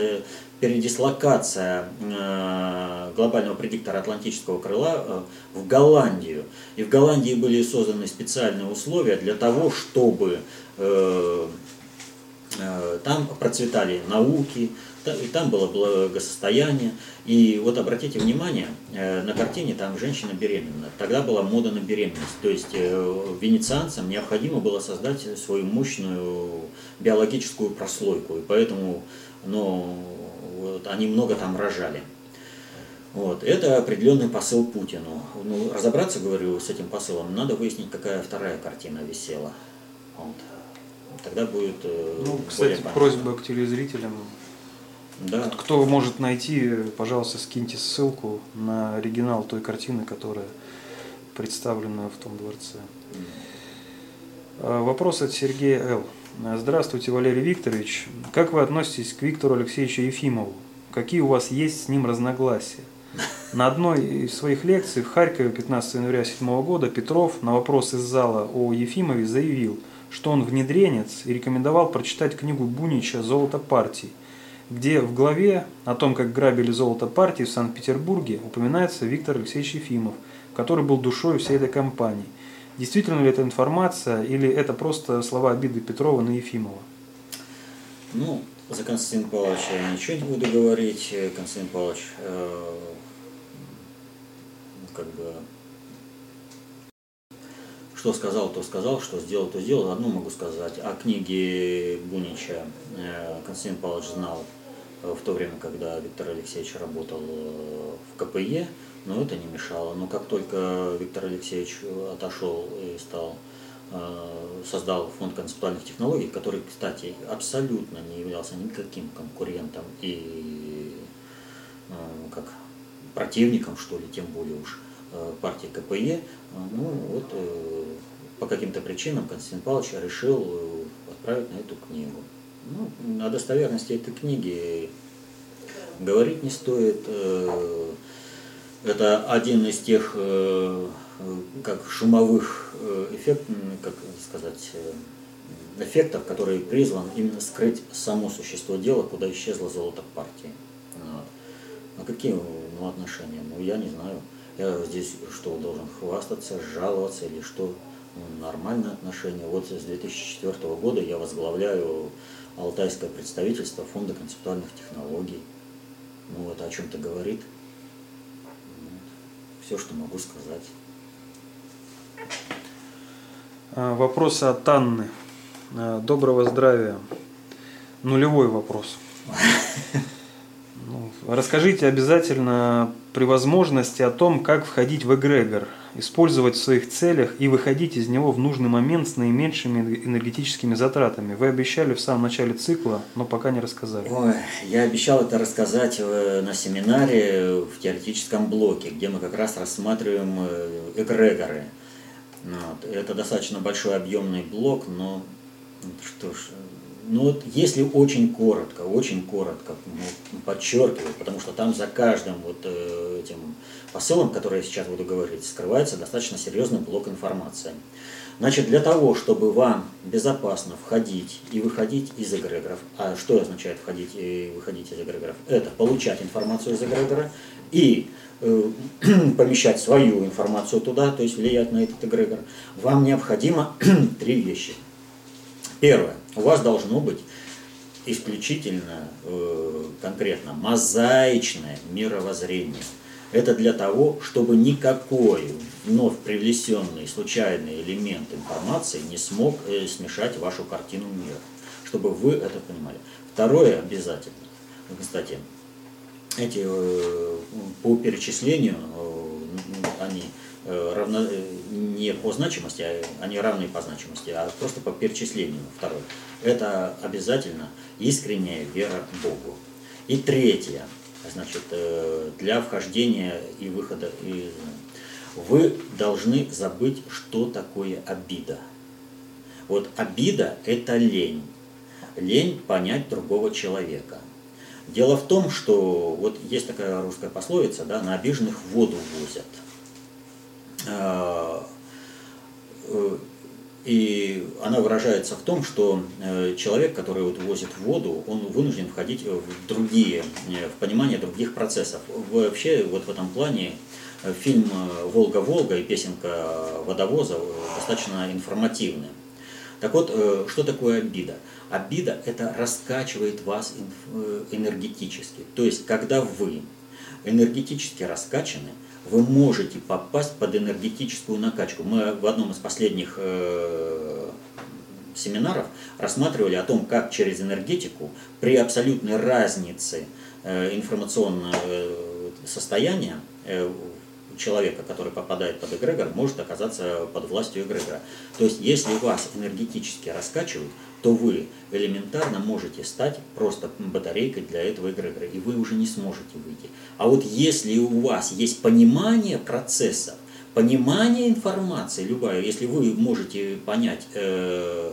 Speaker 2: передислокация э, глобального предиктора Атлантического крыла э, в Голландию. И в Голландии были созданы специальные условия для того, чтобы там процветали науки, и там было благосостояние. И вот обратите внимание, э, на картине там женщина беременна. Тогда была мода на беременность. То есть э, венецианцам необходимо было создать свою мощную биологическую прослойку. И поэтому ну, вот, они много там рожали. Вот. Это определенный посыл Путину. Ну, разобраться, говорю, с этим посылом, надо выяснить, какая вторая картина висела. Вот. Тогда будет...
Speaker 1: Э, ну, кстати, просьба к телезрителям
Speaker 2: да.
Speaker 1: Кто может найти, пожалуйста, скиньте ссылку на оригинал той картины, которая представлена в том дворце. А, вопрос от Сергея Л. Здравствуйте, Валерий Викторович. Как вы относитесь к Виктору Алексеевичу Ефимову? Какие у вас есть с ним разногласия? На одной из своих лекций в Харькове 15 января 2007 года Петров на вопрос из зала о Ефимове заявил, что он внедренец и рекомендовал прочитать книгу Бунича «Золото партии», где в главе о том, как грабили золото партии в Санкт-Петербурге, упоминается Виктор Алексеевич Ефимов, который был душой всей этой кампании. Действительно ли это информация или это просто слова обиды Петрова на Ефимова?
Speaker 2: Ну, за Константина Павловича я ничего не буду говорить. Константин Павлович э, как бы что сказал, то сказал, что сделал, то сделал. Одно могу сказать. О книге Бунича э, Константин Павлович знал в то время, когда Виктор Алексеевич работал э, в КПЕ, но это не мешало. Но как только Виктор Алексеевич отошел и стал э, создал фонд концептуальных технологий, который, кстати, абсолютно не являлся никаким конкурентом и э, как противником, что ли, тем более уж партии КПЕ, ну вот по каким-то причинам Константин Павлович решил отправить на эту книгу. Ну, о достоверности этой книги говорить не стоит. Э, это один из тех э, как шумовых э, эффектов, как сказать, эффектов, который призван именно скрыть само существо дела, куда исчезло золото партии. Вот. А какие ну, отношения? Ну, я не знаю. Я здесь что, должен хвастаться, жаловаться или что? Ну, нормальные отношения. Вот с 2004 года я возглавляю алтайское представительство Фонда концептуальных технологий. Ну, это о чем-то говорит. Все, что могу сказать.
Speaker 1: А, вопросы от Анны. А, доброго здравия. Нулевой вопрос. Ну, расскажите обязательно при возможности о том, как входить в эгрегор – использовать в своих целях и выходить из него в нужный момент с наименьшими энергетическими затратами. Вы обещали в самом начале цикла, но пока не рассказали.
Speaker 2: Ой, я обещал это рассказать э, на семинаре в теоретическом блоке, где мы как раз рассматриваем э, эгрегоры. Вот. Это достаточно большой объемный блок, но что ж, ну вот если очень коротко, очень коротко ну, подчеркиваю, потому что там за каждым вот э, этим посылом, который я сейчас буду говорить, скрывается достаточно серьезный блок информации. Значит, для того, чтобы вам безопасно входить и выходить из эгрегоров, а что означает входить и выходить из эгрегоров? Это получать информацию из эгрегора и э, помещать свою информацию туда, то есть влиять на этот эгрегор, вам необходимо три вещи. Первое. У вас должно быть исключительно э, конкретно мозаичное мировоззрение – это для того, чтобы никакой вновь привлесенный случайный элемент информации не смог э, смешать вашу картину мира. Чтобы вы это понимали. Второе обязательно. Кстати, эти э, по перечислению э, они равно, не по значимости, а они равны по значимости, а просто по перечислению. Второе. Это обязательно искренняя вера Богу. И третье значит, э, для вхождения и выхода из... Вы должны забыть, что такое обида. Вот обида – это лень. Лень понять другого человека. Дело в том, что вот есть такая русская пословица, да, на обиженных воду возят. А, э, и она выражается в том, что э, человек, который вот возит воду, он вынужден входить в другие, э, в понимание других процессов. Вообще вот в этом плане фильм «Волга-Волга» и песенка «Водовоза» достаточно информативны. Так вот, что такое обида? Обида – это раскачивает вас энергетически. То есть, когда вы энергетически раскачаны – вы можете попасть под энергетическую накачку. Мы в одном из последних э, семинаров рассматривали о том, как через энергетику при абсолютной разнице э, информационного э, состояния человека, который попадает под эгрегор, может оказаться под властью эгрегора. То есть, если вас энергетически раскачивают, то вы элементарно можете стать просто батарейкой для этого эгрегора, и вы уже не сможете выйти. А вот если у вас есть понимание процессов, понимание информации, любая, если вы можете понять э,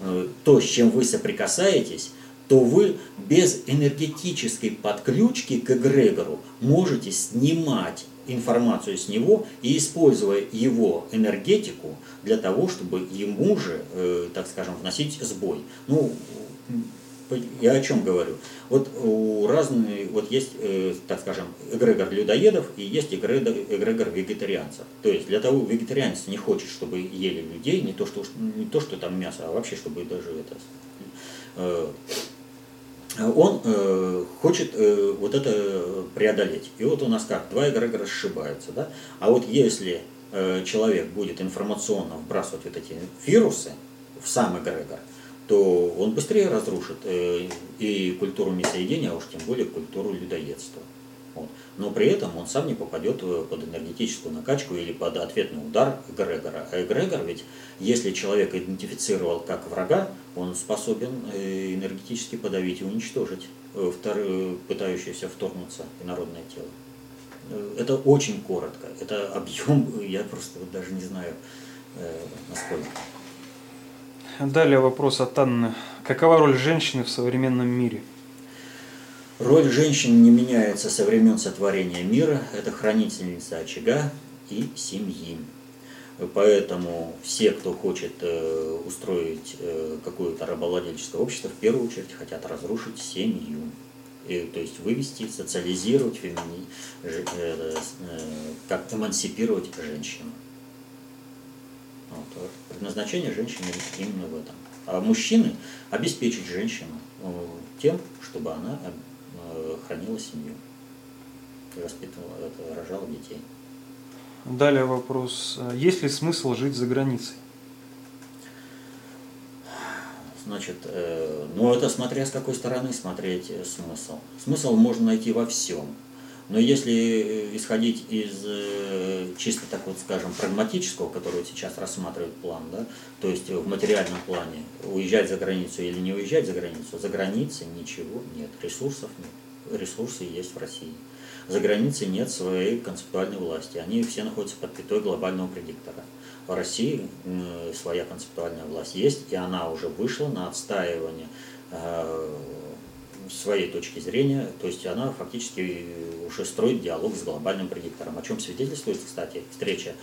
Speaker 2: э, то, с чем вы соприкасаетесь, то вы без энергетической подключки к эгрегору можете снимать информацию с него и используя его энергетику для того, чтобы ему же, э, так скажем, вносить сбой. Ну, я о чем говорю? Вот у разных, вот есть, э, так скажем, эгрегор людоедов и есть эгрегор, эгрегор вегетарианцев. То есть для того вегетарианец не хочет, чтобы ели людей, не то, что, не то, что там мясо, а вообще, чтобы даже это э, он э, хочет э, вот это преодолеть. И вот у нас как, два эгрегора сшибаются. Да? А вот если э, человек будет информационно вбрасывать вот эти вирусы в сам эгрегор, то он быстрее разрушит э, и культуру мясоедения, а уж тем более культуру людоедства. Вот. Но при этом он сам не попадет э, под энергетическую накачку или под ответный удар эгрегора. А эгрегор ведь, если человек идентифицировал как врага, он способен э, энергетически подавить и уничтожить э, пытающееся вторгнуться инородное тело. Это очень коротко. Это объем, я просто вот даже не знаю, насколько.
Speaker 1: Далее вопрос от Анны. Какова роль женщины в современном мире?
Speaker 2: Роль женщин не меняется со времен сотворения мира. Это хранительница очага и семьи. Поэтому все, кто хочет э, устроить э, какое-то рабовладельческое общество, в первую очередь хотят разрушить семью. И, то есть вывести, социализировать, фемини, э, э, как эмансипировать женщину. Вот. Предназначение женщины именно в этом. А мужчины обеспечить женщину э, тем, чтобы она хранила семью, воспитывала, это, рожала детей.
Speaker 1: Далее вопрос. Есть ли смысл жить за границей?
Speaker 2: Значит, э, ну это смотря с какой стороны смотреть э, смысл. Смысл можно найти во всем. Но если исходить из чисто так вот, скажем, прагматического, который сейчас рассматривает план, да, то есть в материальном плане, уезжать за границу или не уезжать за границу, за границей ничего нет, ресурсов нет ресурсы есть в России. За границей нет своей концептуальной власти. Они все находятся под пятой глобального предиктора. В России своя концептуальная власть есть, и она уже вышла на отстаивание э, своей точки зрения, то есть она фактически уже строит диалог с глобальным предиктором, о чем свидетельствует, кстати, встреча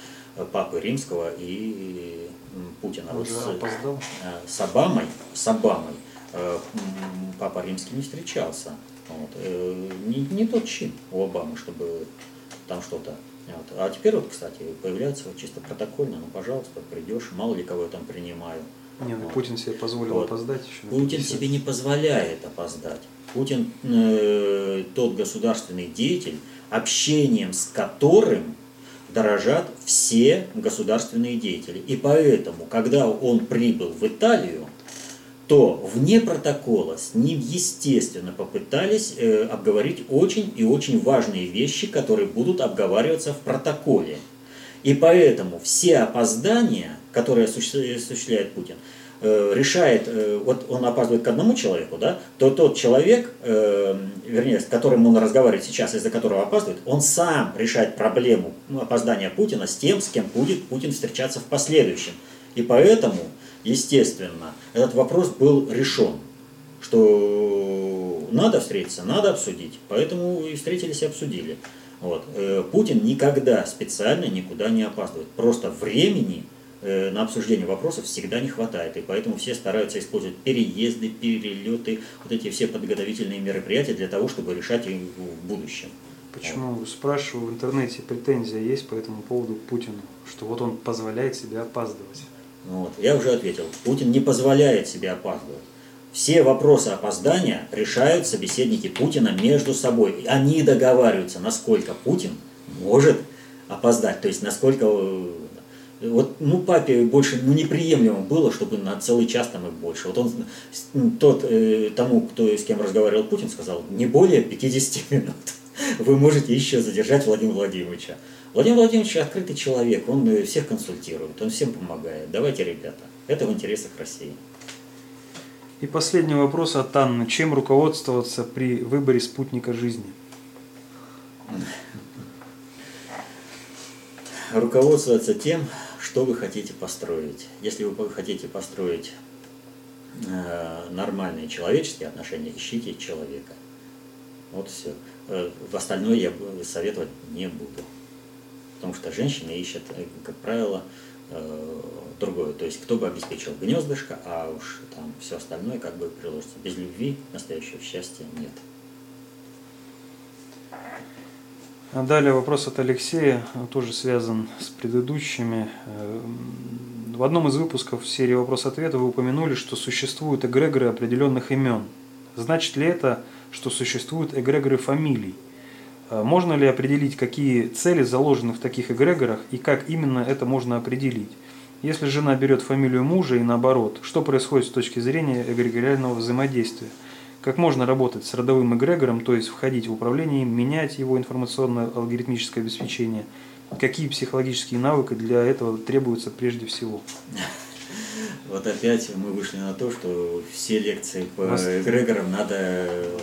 Speaker 2: Папы Римского и Путина.
Speaker 1: Он вот с, опоздал.
Speaker 2: Э, с Обамой, с Обамой э, Папа Римский не встречался. Вот. Э, не, не тот чин у Обамы, чтобы там что-то. Вот. А теперь вот, кстати, появляется вот чисто протокольно, ну, пожалуйста, придешь, мало ли кого я там принимаю.
Speaker 1: Не, ну вот. Путин себе позволил вот. опоздать еще.
Speaker 2: Путин себе не позволяет опоздать. Путин э, тот государственный деятель, общением с которым дорожат все государственные деятели. И поэтому, когда он прибыл в Италию, то вне протокола с ним, естественно, попытались э, обговорить очень и очень важные вещи, которые будут обговариваться в протоколе. И поэтому все опоздания, которые осуществляет Путин, э, решает, э, вот он опаздывает к одному человеку, да, то тот человек, э, вернее, с которым он разговаривает сейчас, из-за которого опаздывает, он сам решает проблему опоздания Путина с тем, с кем будет Путин встречаться в последующем. И поэтому естественно, этот вопрос был решен, что надо встретиться, надо обсудить, поэтому и встретились и обсудили. Вот. Э, Путин никогда специально никуда не опаздывает, просто времени э, на обсуждение вопросов всегда не хватает, и поэтому все стараются использовать переезды, перелеты, вот эти все подготовительные мероприятия для того, чтобы решать их в будущем.
Speaker 1: Почему, спрашиваю, в интернете претензия есть по этому поводу к Путину, что вот он позволяет себе опаздывать?
Speaker 2: Вот. Я уже ответил, Путин не позволяет себе опаздывать. Все вопросы опоздания решают собеседники Путина между собой. Они договариваются, насколько Путин может опоздать, то есть насколько э, вот, ну, папе больше ну, неприемлемо было, чтобы на целый час там и больше. Вот он, тот, э, тому, кто с кем разговаривал Путин, сказал, не более 50 минут. Вы можете еще задержать Владимира Владимировича. Владимир Владимирович открытый человек, он э, всех консультирует, он всем помогает. Давайте, ребята, это в интересах России.
Speaker 1: И последний вопрос от Анны. Чем руководствоваться при выборе спутника жизни?
Speaker 2: Руководствоваться тем, что вы хотите построить. Если вы хотите построить э, нормальные человеческие отношения, ищите человека. Вот все. Э, в остальное я советовать не буду. Потому что женщины ищут, э, как правило, э, другое. То есть кто бы обеспечил гнездышко, а уж там все остальное как бы приложится. Без любви настоящего счастья нет.
Speaker 1: А далее вопрос от Алексея, тоже связан с предыдущими. В одном из выпусков серии «Вопрос-ответ» вы упомянули, что существуют эгрегоры определенных имен. Значит ли это, что существуют эгрегоры фамилий? А можно ли определить, какие цели заложены в таких эгрегорах и как именно это можно определить? Если жена берет фамилию мужа и наоборот, что происходит с точки зрения эгрегориального взаимодействия? Как можно работать с родовым эгрегором, то есть входить в управление менять его информационное алгоритмическое обеспечение? Какие психологические навыки для этого требуются прежде всего?
Speaker 2: Вот опять мы вышли на то, что все лекции по эгрегорам надо э,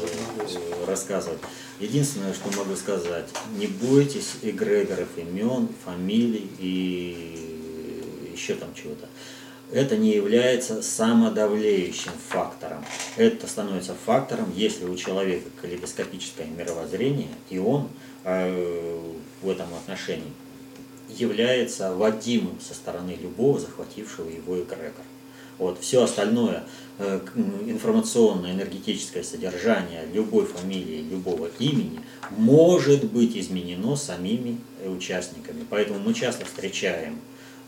Speaker 2: рассказывать. Единственное, что могу сказать, не бойтесь эгрегоров, имен, фамилий и еще там чего-то. Это не является самодавлеющим фактором. Это становится фактором, если у человека калейдоскопическое мировоззрение, и он э, в этом отношении является вадимым со стороны любого захватившего его эгрегора. Вот, все остальное э, информационное, энергетическое содержание любой фамилии, любого имени может быть изменено самими э, участниками. Поэтому мы часто встречаем,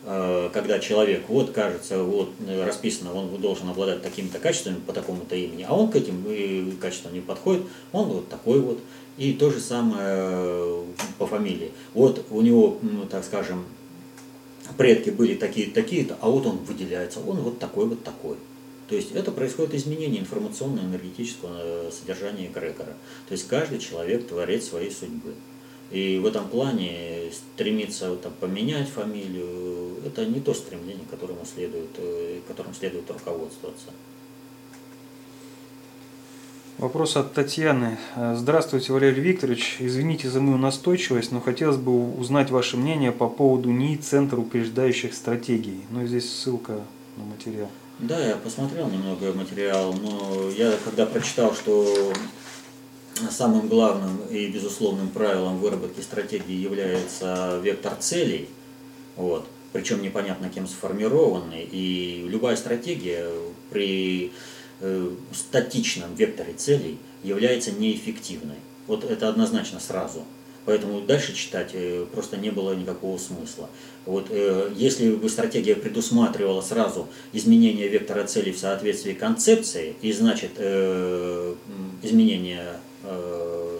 Speaker 2: э, когда человек, вот кажется, вот расписано, он должен обладать такими-то качествами по такому-то имени, а он к этим качествам не подходит, он вот такой вот. И то же самое по фамилии. Вот у него, так скажем, предки были такие-то, такие-то, а вот он выделяется, он вот такой вот такой. То есть это происходит изменение информационно-энергетического э, содержания эгрегора. То есть каждый человек творец своей судьбы. И в этом плане стремиться там, поменять фамилию, это не то стремление, которому следует, э, которым следует руководствоваться.
Speaker 1: Вопрос от Татьяны. Здравствуйте, Валерий Викторович. Извините за мою настойчивость, но хотелось бы узнать ваше мнение по поводу НИИ Центр упреждающих стратегий. Ну и здесь ссылка на материал.
Speaker 2: Да, я посмотрел немного материал, но я когда прочитал, что самым главным и безусловным правилом выработки стратегии является вектор целей, вот, причем непонятно кем сформированный, и любая стратегия при Э, статичном векторе целей является неэффективной. Вот это однозначно сразу. Поэтому дальше читать э, просто не было никакого смысла. Вот, э, если бы стратегия предусматривала сразу изменение вектора целей в соответствии концепции, и значит изменение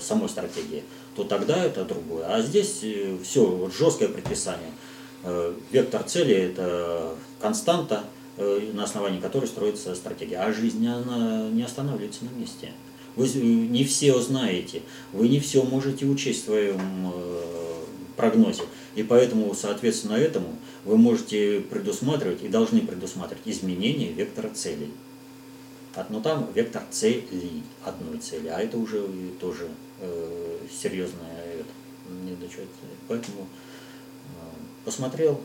Speaker 2: самой стратегии, то тогда это другое. А здесь все жесткое предписание. Вектор цели это константа, на основании которой строится стратегия. А жизнь, она не останавливается на месте. Вы не все знаете, вы не все можете учесть в своем э, прогнозе. И поэтому, соответственно, этому вы можете предусматривать и должны предусматривать изменение вектора целей. Но там вектор целей одной цели, а это уже тоже э, серьезное. Это, поэтому э, посмотрел,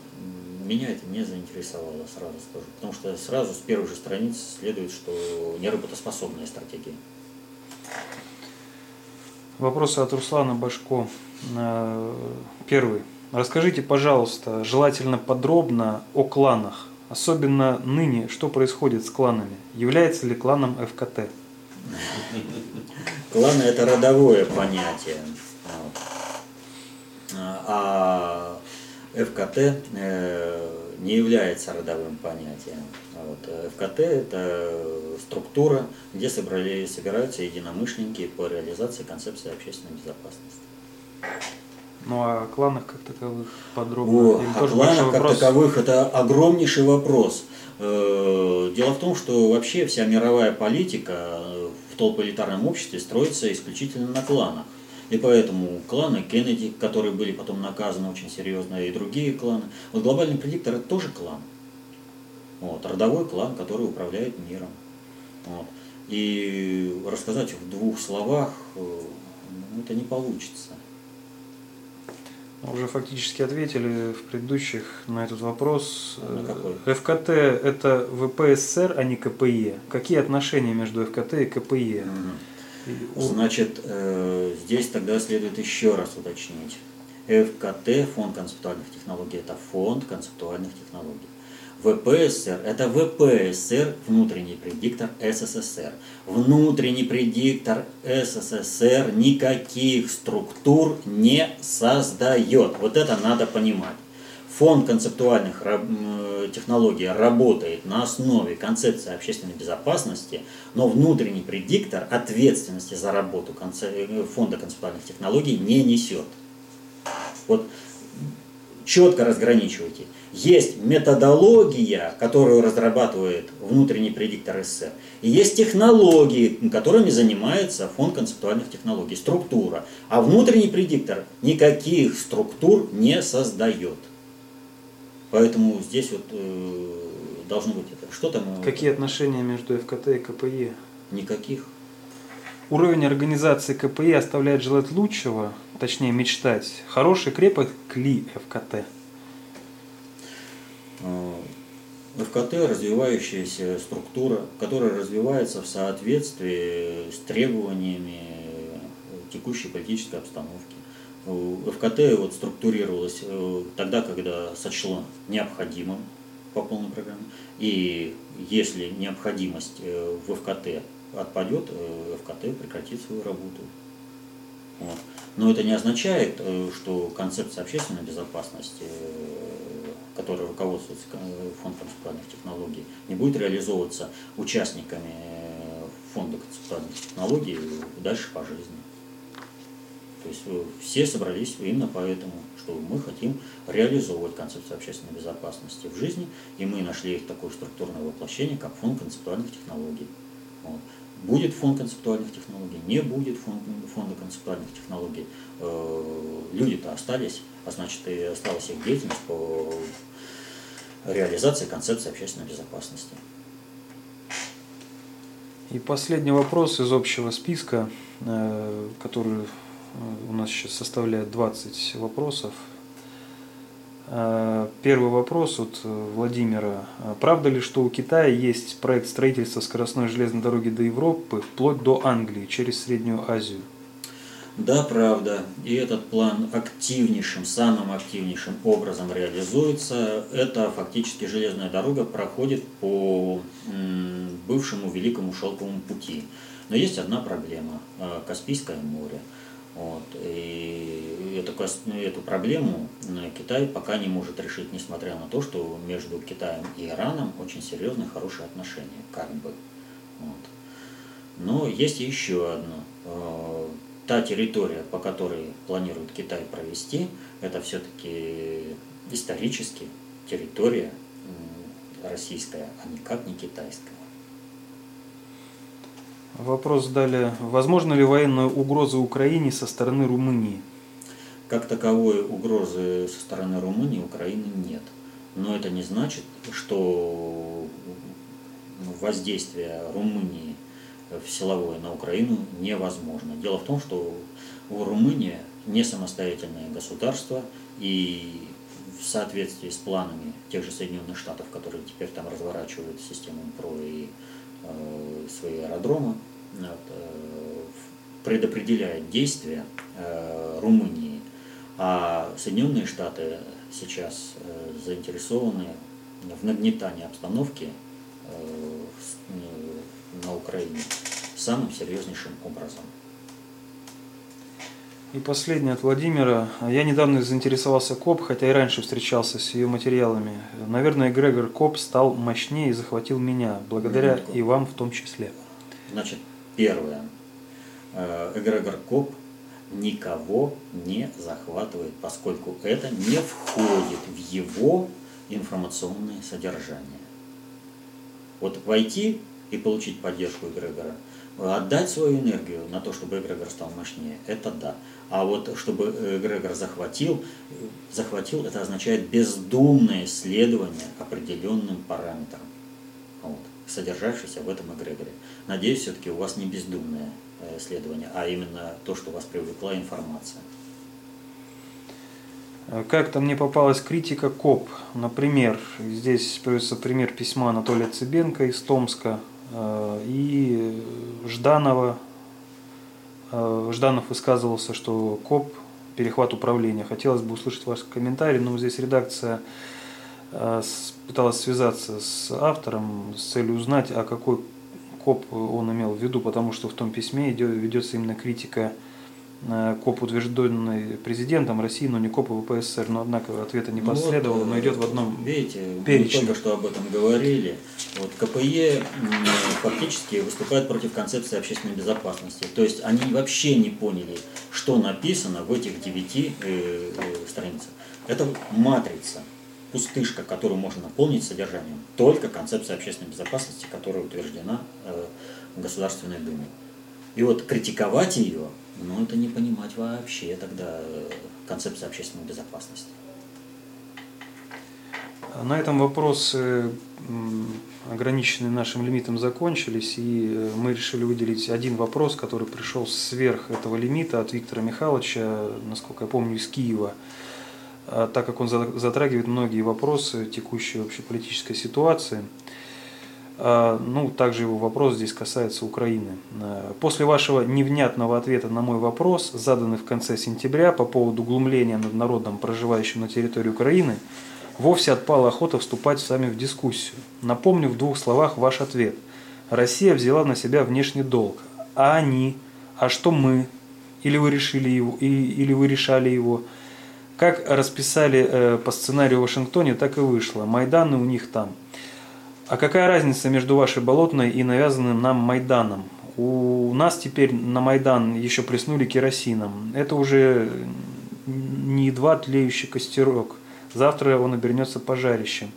Speaker 2: меня это не заинтересовало, сразу скажу. Потому что сразу с первых же страниц следует, что неработоспособная стратегия.
Speaker 1: Вопросы от Руслана Башко. Первый. Расскажите, пожалуйста, желательно подробно о кланах. Особенно ныне, что происходит с кланами? Является ли кланом ФКТ?
Speaker 2: Кланы – это родовое понятие. А ФКТ э, не является родовым понятием. Вот. Э, ФКТ – это структура, где собрали, собираются единомышленники по реализации концепции общественной безопасности.
Speaker 1: Ну а о кланах как таковых подробно?
Speaker 2: О, о кланах как таковых это огромнейший вопрос. Э, дело в том, что вообще вся мировая политика в толполитарном обществе строится исключительно на кланах. И поэтому кланы Кеннеди, которые были потом наказаны очень серьезно, и другие кланы. Вот глобальный предиктор это тоже клан. Вот, родовой клан, который управляет миром. Вот. И рассказать в двух словах э, ну, это не получится.
Speaker 1: Уже фактически ответили в предыдущих на этот вопрос. На какой? ФКТ это ВПСР, а не КПЕ. Какие отношения между ФКТ и КПЕ?
Speaker 2: Угу. Значит, э, здесь тогда следует еще раз уточнить. ФКТ, фонд концептуальных технологий, это фонд концептуальных технологий. ВПСР – это ВПСР, внутренний предиктор СССР. Внутренний предиктор СССР никаких структур не создает. Вот это надо понимать. Фонд концептуальных технологий работает на основе концепции общественной безопасности, но внутренний предиктор ответственности за работу фонда концептуальных технологий не несет. Вот четко разграничивайте – есть методология, которую разрабатывает внутренний предиктор СССР, и есть технологии, которыми занимается фонд концептуальных технологий, структура. А внутренний предиктор никаких структур не создает. Поэтому здесь вот э, должно быть это. Что там?
Speaker 1: Э, Какие отношения между ФКТ и КПЕ?
Speaker 2: Никаких.
Speaker 1: Уровень организации КПЕ оставляет желать лучшего, точнее мечтать. Хороший крепок ли ФКТ?
Speaker 2: ФКТ – развивающаяся структура, которая развивается в соответствии с требованиями текущей политической обстановки. ФКТ вот структурировалась э, тогда, когда сочло необходимым по полной программе. И если необходимость э, в ФКТ отпадет, э, ФКТ прекратит свою работу. Вот. Но это не означает, что концепция общественной безопасности который руководствуется фонд концептуальных технологий, не будет реализовываться участниками фонда концептуальных технологий дальше по жизни. То есть э, все собрались именно поэтому, что мы хотим реализовывать концепцию общественной безопасности в жизни, и мы нашли их такое структурное воплощение, как фонд концептуальных технологий. Вот. Будет фонд концептуальных технологий, не будет фонда концептуальных технологий. Э, люди-то остались, а значит и осталась их деятельность по реализации концепции общественной безопасности.
Speaker 1: И последний вопрос из общего списка, э, который у нас сейчас составляет 20 вопросов. Э, первый вопрос от Владимира. Правда ли, что у Китая есть проект строительства скоростной железной дороги до Европы, вплоть до Англии, через Среднюю Азию?
Speaker 2: Да, правда. И этот план активнейшим, самым активнейшим образом реализуется. Это фактически железная дорога проходит по бывшему Великому Шелковому пути. Но есть одна проблема – Каспийское море. Вот. И эту, эту проблему Китай пока не может решить, несмотря на то, что между Китаем и Ираном очень серьезные, хорошие отношения, как бы. Вот. Но есть еще одно та территория, по которой планирует Китай провести, это все-таки исторически территория российская, а никак не китайская.
Speaker 1: Вопрос далее. Возможно ли военная угроза Украине со стороны Румынии?
Speaker 2: Как таковой угрозы со стороны Румынии Украины нет. Но это не значит, что воздействие Румынии в силовое на Украину невозможно. Дело в том, что у Румынии не самостоятельное государство, и в соответствии с планами тех же Соединенных Штатов, которые теперь там разворачивают систему ПРО и э, свои аэродромы, предопределяет действия э, Румынии А Соединенные Штаты сейчас э, заинтересованы в нагнетании обстановки э, на Украине самым серьезнейшим образом.
Speaker 1: И последнее от Владимира. Я недавно заинтересовался КОБ, хотя и раньше встречался с ее материалами. Наверное, эгрегор КОБ стал мощнее и захватил меня, благодаря Минутку. и вам в том числе.
Speaker 2: Значит, первое. Э, Эгрегор КОБ никого не захватывает, поскольку это не входит в его информационное содержание. Вот войти и получить поддержку эгрегора – Отдать свою энергию на то, чтобы эгрегор стал мощнее, это да. А вот чтобы эгрегор захватил, захватил, это означает бездумное следование определенным параметрам, вот, содержащимся в этом эгрегоре. Надеюсь, все-таки у вас не бездумное э, следование, а именно то, что вас привлекла информация.
Speaker 1: Как-то мне попалась критика КОП. Например, здесь приводится пример письма Анатолия Цыбенко из Томска Э, и Жданова, э, Жданов высказывался, что КОБ – перехват управления. Хотелось бы услышать ваш комментарий, но здесь редакция э, пыталась связаться с автором с целью узнать, а какой КОБ он имел в виду, потому что в том письме ведется именно критика Э, КОБ, утвержденный президентом России, но не КОБ ВП СССР. Но, однако, ответа не последовало, но идет в одном
Speaker 2: Видите, перечне. мы только что об этом говорили. Вот КПЕ фактически выступает против концепции общественной безопасности. То есть они вообще не поняли, что написано в этих девяти э, э, страницах. Это матрица, пустышка, которую можно наполнить содержанием. Только концепция общественной безопасности, которая утверждена э, Государственной Думе. И вот критиковать ее ну, это не понимать вообще тогда э, концепцию общественной безопасности.
Speaker 1: На этом вопросы, ограниченные нашим лимитом, закончились, и э, мы решили выделить один вопрос, который пришел сверх этого лимита от Виктора Михайловича, насколько я помню, из Киева, так как он затрагивает многие вопросы текущей общеполитической ситуации. А, ну, также его вопрос здесь касается Украины. А, после вашего невнятного ответа на мой вопрос, заданный в конце сентября по поводу глумления над народом, проживающим на территории Украины, вовсе отпала охота вступать с вами в дискуссию. Напомню в двух словах ваш ответ. Россия взяла на себя внешний долг. А они? А что мы? Или вы решили его? Или вы решали его? Как расписали э, по сценарию в Вашингтоне, так и вышло. Майданы у них там. А какая разница между вашей болотной и навязанным нам Майданом? У нас теперь на Майдан еще плеснули керосином. Это уже не едва тлеющий костерок. Завтра он обернется пожарищем.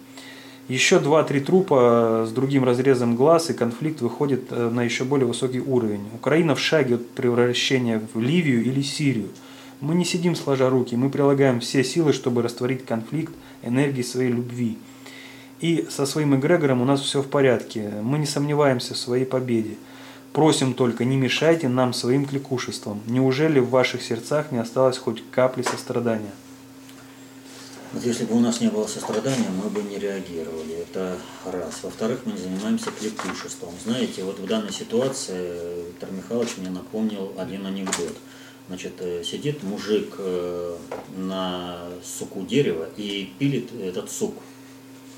Speaker 1: Еще два-три трупа с другим разрезом глаз, и конфликт выходит э, на еще более высокий уровень. Украина в шаге от превращения в Ливию или Сирию. Мы не сидим сложа руки, мы прилагаем все силы, чтобы растворить конфликт энергии своей любви. И со своим эгрегором у нас все в порядке. Мы не сомневаемся в своей победе. Просим только, не мешайте нам своим кликушеством. Неужели в ваших сердцах не осталось хоть капли сострадания?
Speaker 2: Вот если бы у нас не было сострадания, мы бы не реагировали. Это раз. Во-вторых, мы не занимаемся кликушеством. Знаете, вот в данной ситуации Виктор Михайлович мне напомнил один анекдот. Значит, э, сидит мужик э, на суку дерева и пилит этот сук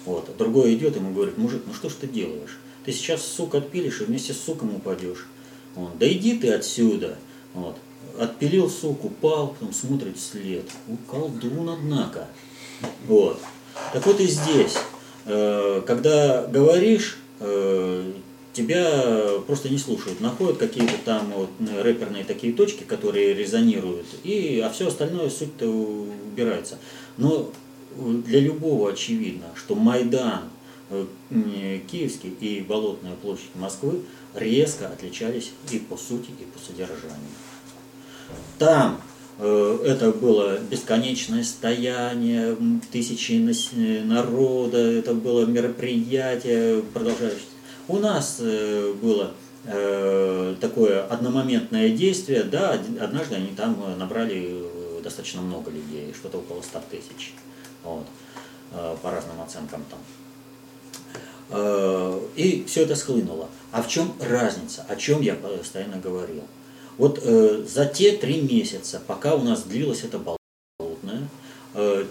Speaker 2: вот. Другой идет, ему говорит, мужик, ну что ж ты делаешь? Ты сейчас сук отпилишь и вместе с суком упадешь. Вот. Да иди ты отсюда. Вот. Отпилил сук, упал, потом смотрит след. У колдун, однако. Вот. Так вот и здесь. Э, когда говоришь, тебя просто не слушают. Находят какие-то там вот рэперные такие точки, которые резонируют, и, а все остальное суть-то убирается. Но для любого очевидно, что Майдан э, Киевский и Болотная площадь Москвы резко отличались и по сути, и по содержанию. Там э, это было бесконечное стояние, тысячи народа, это было мероприятие продолжающееся. У нас э, было такое одномоментное действие, да, однажды они там набрали достаточно много людей, что-то около 100 тысяч вот, э, по разным оценкам там. Э, и все это схлынуло. А в чем разница? О чем я постоянно говорил? Вот э, за те три месяца, пока у нас длилась эта болотная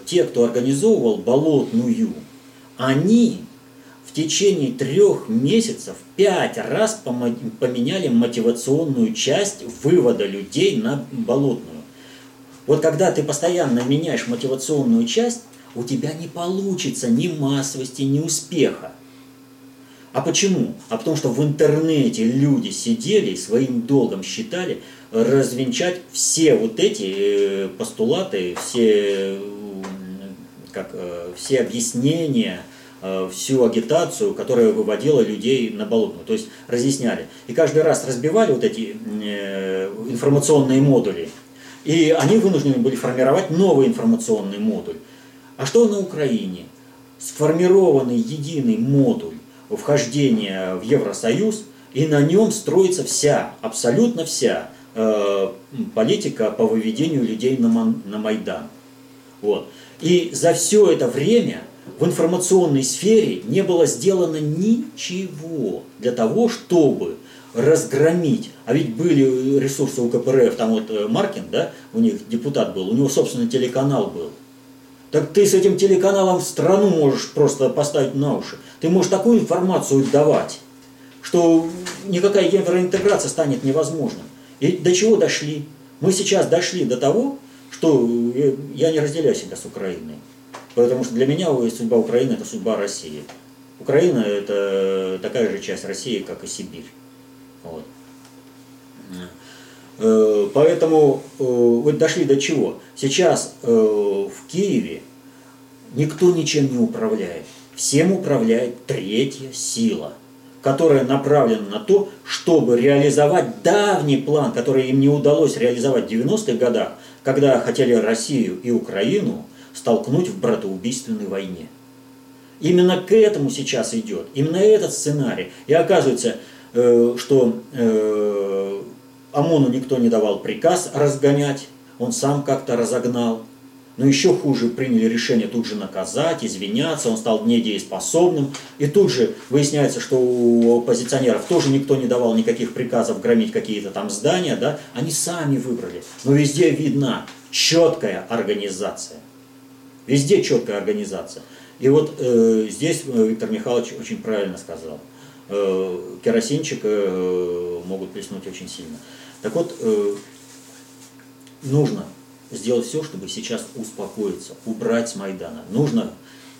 Speaker 2: те, кто организовывал болотную, они течение трех месяцев пять раз поменяли мотивационную часть вывода людей на болотную. Вот когда ты постоянно меняешь мотивационную часть, у тебя не получится ни массовости, ни успеха. А почему? А потому что в интернете люди сидели и своим долгом считали развенчать все вот эти э, постулаты, все, как, э, все объяснения, всю агитацию, которая выводила людей на болотную. То есть разъясняли. И каждый раз разбивали вот эти информационные модули. И они вынуждены были формировать новый информационный модуль. А что на Украине? Сформированный единый модуль вхождения в Евросоюз, и на нем строится вся, абсолютно вся э, политика по выведению людей на Майдан. Вот. И за все это время в информационной сфере не было сделано ничего для того, чтобы разгромить. А ведь были ресурсы у КПРФ, там вот э, Маркин, да, у них депутат был, у него собственный телеканал был. Так ты с этим телеканалом страну можешь просто поставить на уши. Ты можешь такую информацию давать, что никакая евроинтеграция станет невозможной. И до чего дошли? Мы сейчас дошли до того, что э, я не разделяю себя с Украиной. Потому что для меня судьба Украины – это судьба России. Украина – это такая же часть России, как и Сибирь. Вот. Э, поэтому э, вот дошли до чего? Сейчас э, в Киеве никто ничем не управляет. Всем управляет третья сила, которая направлена на то, чтобы реализовать давний план, который им не удалось реализовать в 90-х годах, когда хотели Россию и Украину столкнуть в братоубийственной войне. Именно к этому сейчас идет, именно этот сценарий. И оказывается, что ОМОНу никто не давал приказ разгонять, он сам как-то разогнал. Но еще хуже, приняли решение тут же наказать, извиняться, он стал недееспособным. И тут же выясняется, что у оппозиционеров тоже никто не давал никаких приказов громить какие-то там здания, да, они сами выбрали. Но везде видна четкая организация. Везде четкая организация. И вот э, здесь э, Виктор Михайлович очень правильно сказал. Э, керосинчик э, могут плеснуть очень сильно. Так вот, э, нужно сделать все, чтобы сейчас успокоиться, убрать с Майдана. Нужно,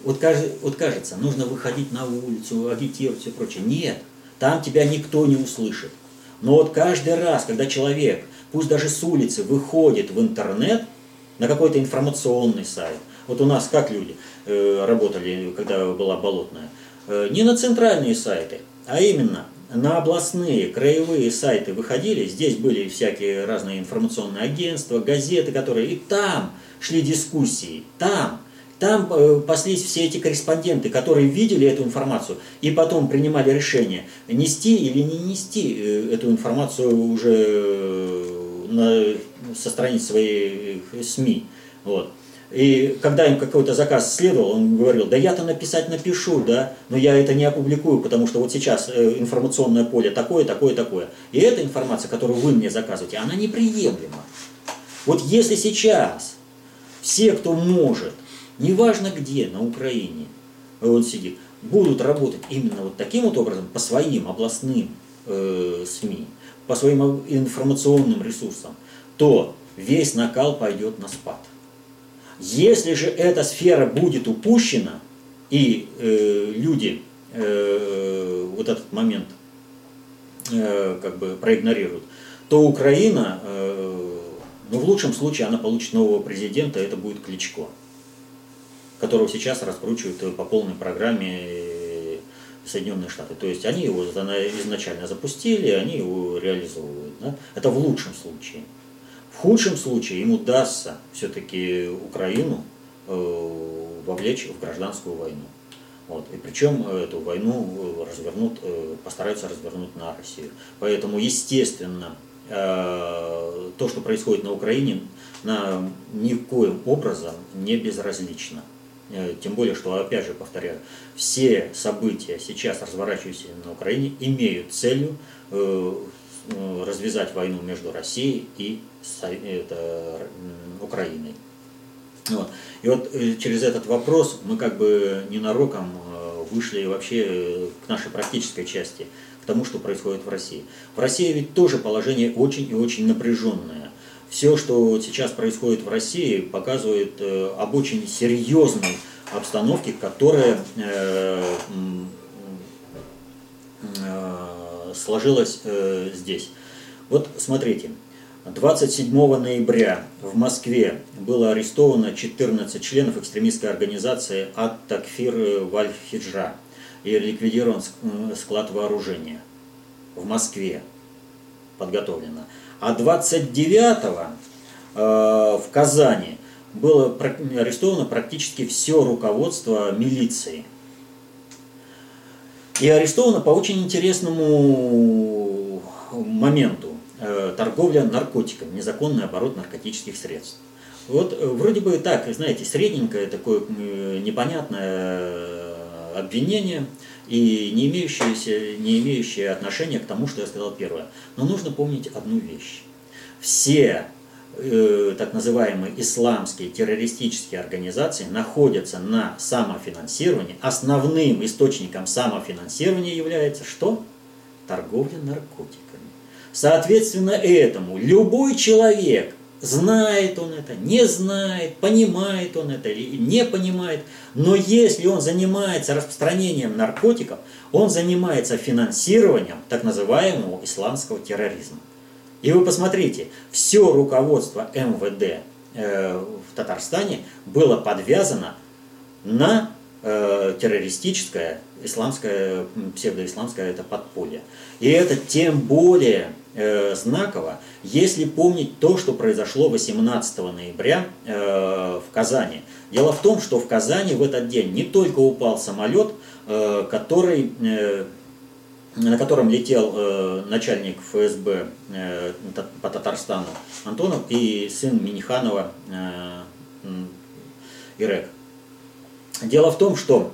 Speaker 2: вот, вот кажется, нужно выходить на улицу, агитировать, все прочее. Нет, там тебя никто не услышит. Но вот каждый раз, когда человек, пусть даже с улицы, выходит в интернет, на какой-то информационный сайт, вот у нас как люди э, работали, когда была болотная, э, не на центральные сайты, а именно на областные, краевые сайты выходили, здесь были всякие разные информационные агентства, газеты, которые и там шли дискуссии, там, там э, паслись все эти корреспонденты, которые видели эту информацию и потом принимали решение, нести или не нести эту информацию уже на, со страниц своих СМИ. Вот. И когда им какой-то заказ следовал, он говорил, да я-то написать напишу, да, но я это не опубликую, потому что вот сейчас э, информационное поле такое, такое, такое. И эта информация, которую вы мне заказываете, она неприемлема. Вот если сейчас все, кто может, неважно где, на Украине, он сидит, будут работать именно вот таким вот образом, по своим областным э, СМИ, по своим информационным ресурсам, то весь накал пойдет на спад. Если же эта сфера будет упущена, и э, люди э, вот этот момент э, как бы проигнорируют, то Украина, э, ну в лучшем случае она получит нового президента, это будет Кличко, которого сейчас раскручивают по полной программе э, Соединенные Штаты. То есть они его изначально запустили, они его реализовывают. Да? Это в лучшем случае. В худшем случае им удастся все-таки Украину э, вовлечь в гражданскую войну. Вот. И причем эту войну э, развернут, э, постараются развернуть на Россию. Поэтому, естественно, то, что происходит на Украине, нам никоим образом не безразлично. Тем более, что, опять же, повторяю, все события сейчас разворачивающиеся на Украине имеют целью развязать войну между Россией и это, Украиной. Вот. И вот э, через этот вопрос мы как бы ненароком э, вышли вообще э, к нашей практической части, к тому, что происходит в России. В России ведь тоже положение очень и очень напряженное. Все, что сейчас происходит в России, показывает об очень серьезной обстановке, которая сложилась здесь. Вот смотрите, 27 ноября в Москве было арестовано 14 членов экстремистской организации Ат-Такфир Валь-Хиджа и ликвидирован склад вооружения в Москве подготовлено. А 29 э, в Казани было арестовано практически все руководство милиции. И арестовано по очень интересному моменту. Э, торговля наркотиками, незаконный оборот наркотических средств. Вот э, вроде бы так, знаете, средненькое такое непонятное обвинение и не имеющее, не имеющее отношения к тому, что я сказал первое. Но нужно помнить одну вещь. Все э, так называемые исламские террористические организации находятся на самофинансировании. Основным источником самофинансирования является что? Торговля наркотиками. Соответственно этому любой человек, знает он это, не знает, понимает он это или не понимает, но если он занимается распространением наркотиков, он занимается финансированием так называемого исламского терроризма. И вы посмотрите, все руководство МВД э, в Татарстане было подвязано на э, террористическое исламское, псевдоисламское это подполье. И это тем более э, знаково, если помнить то, что произошло 18 ноября в Казани. Дело в том, что в Казани в этот день не только упал самолет, который, на котором летел э, начальник ФСБ э, по Татарстану Антонов и сын Миниханова э, Ирек. Дело в том, что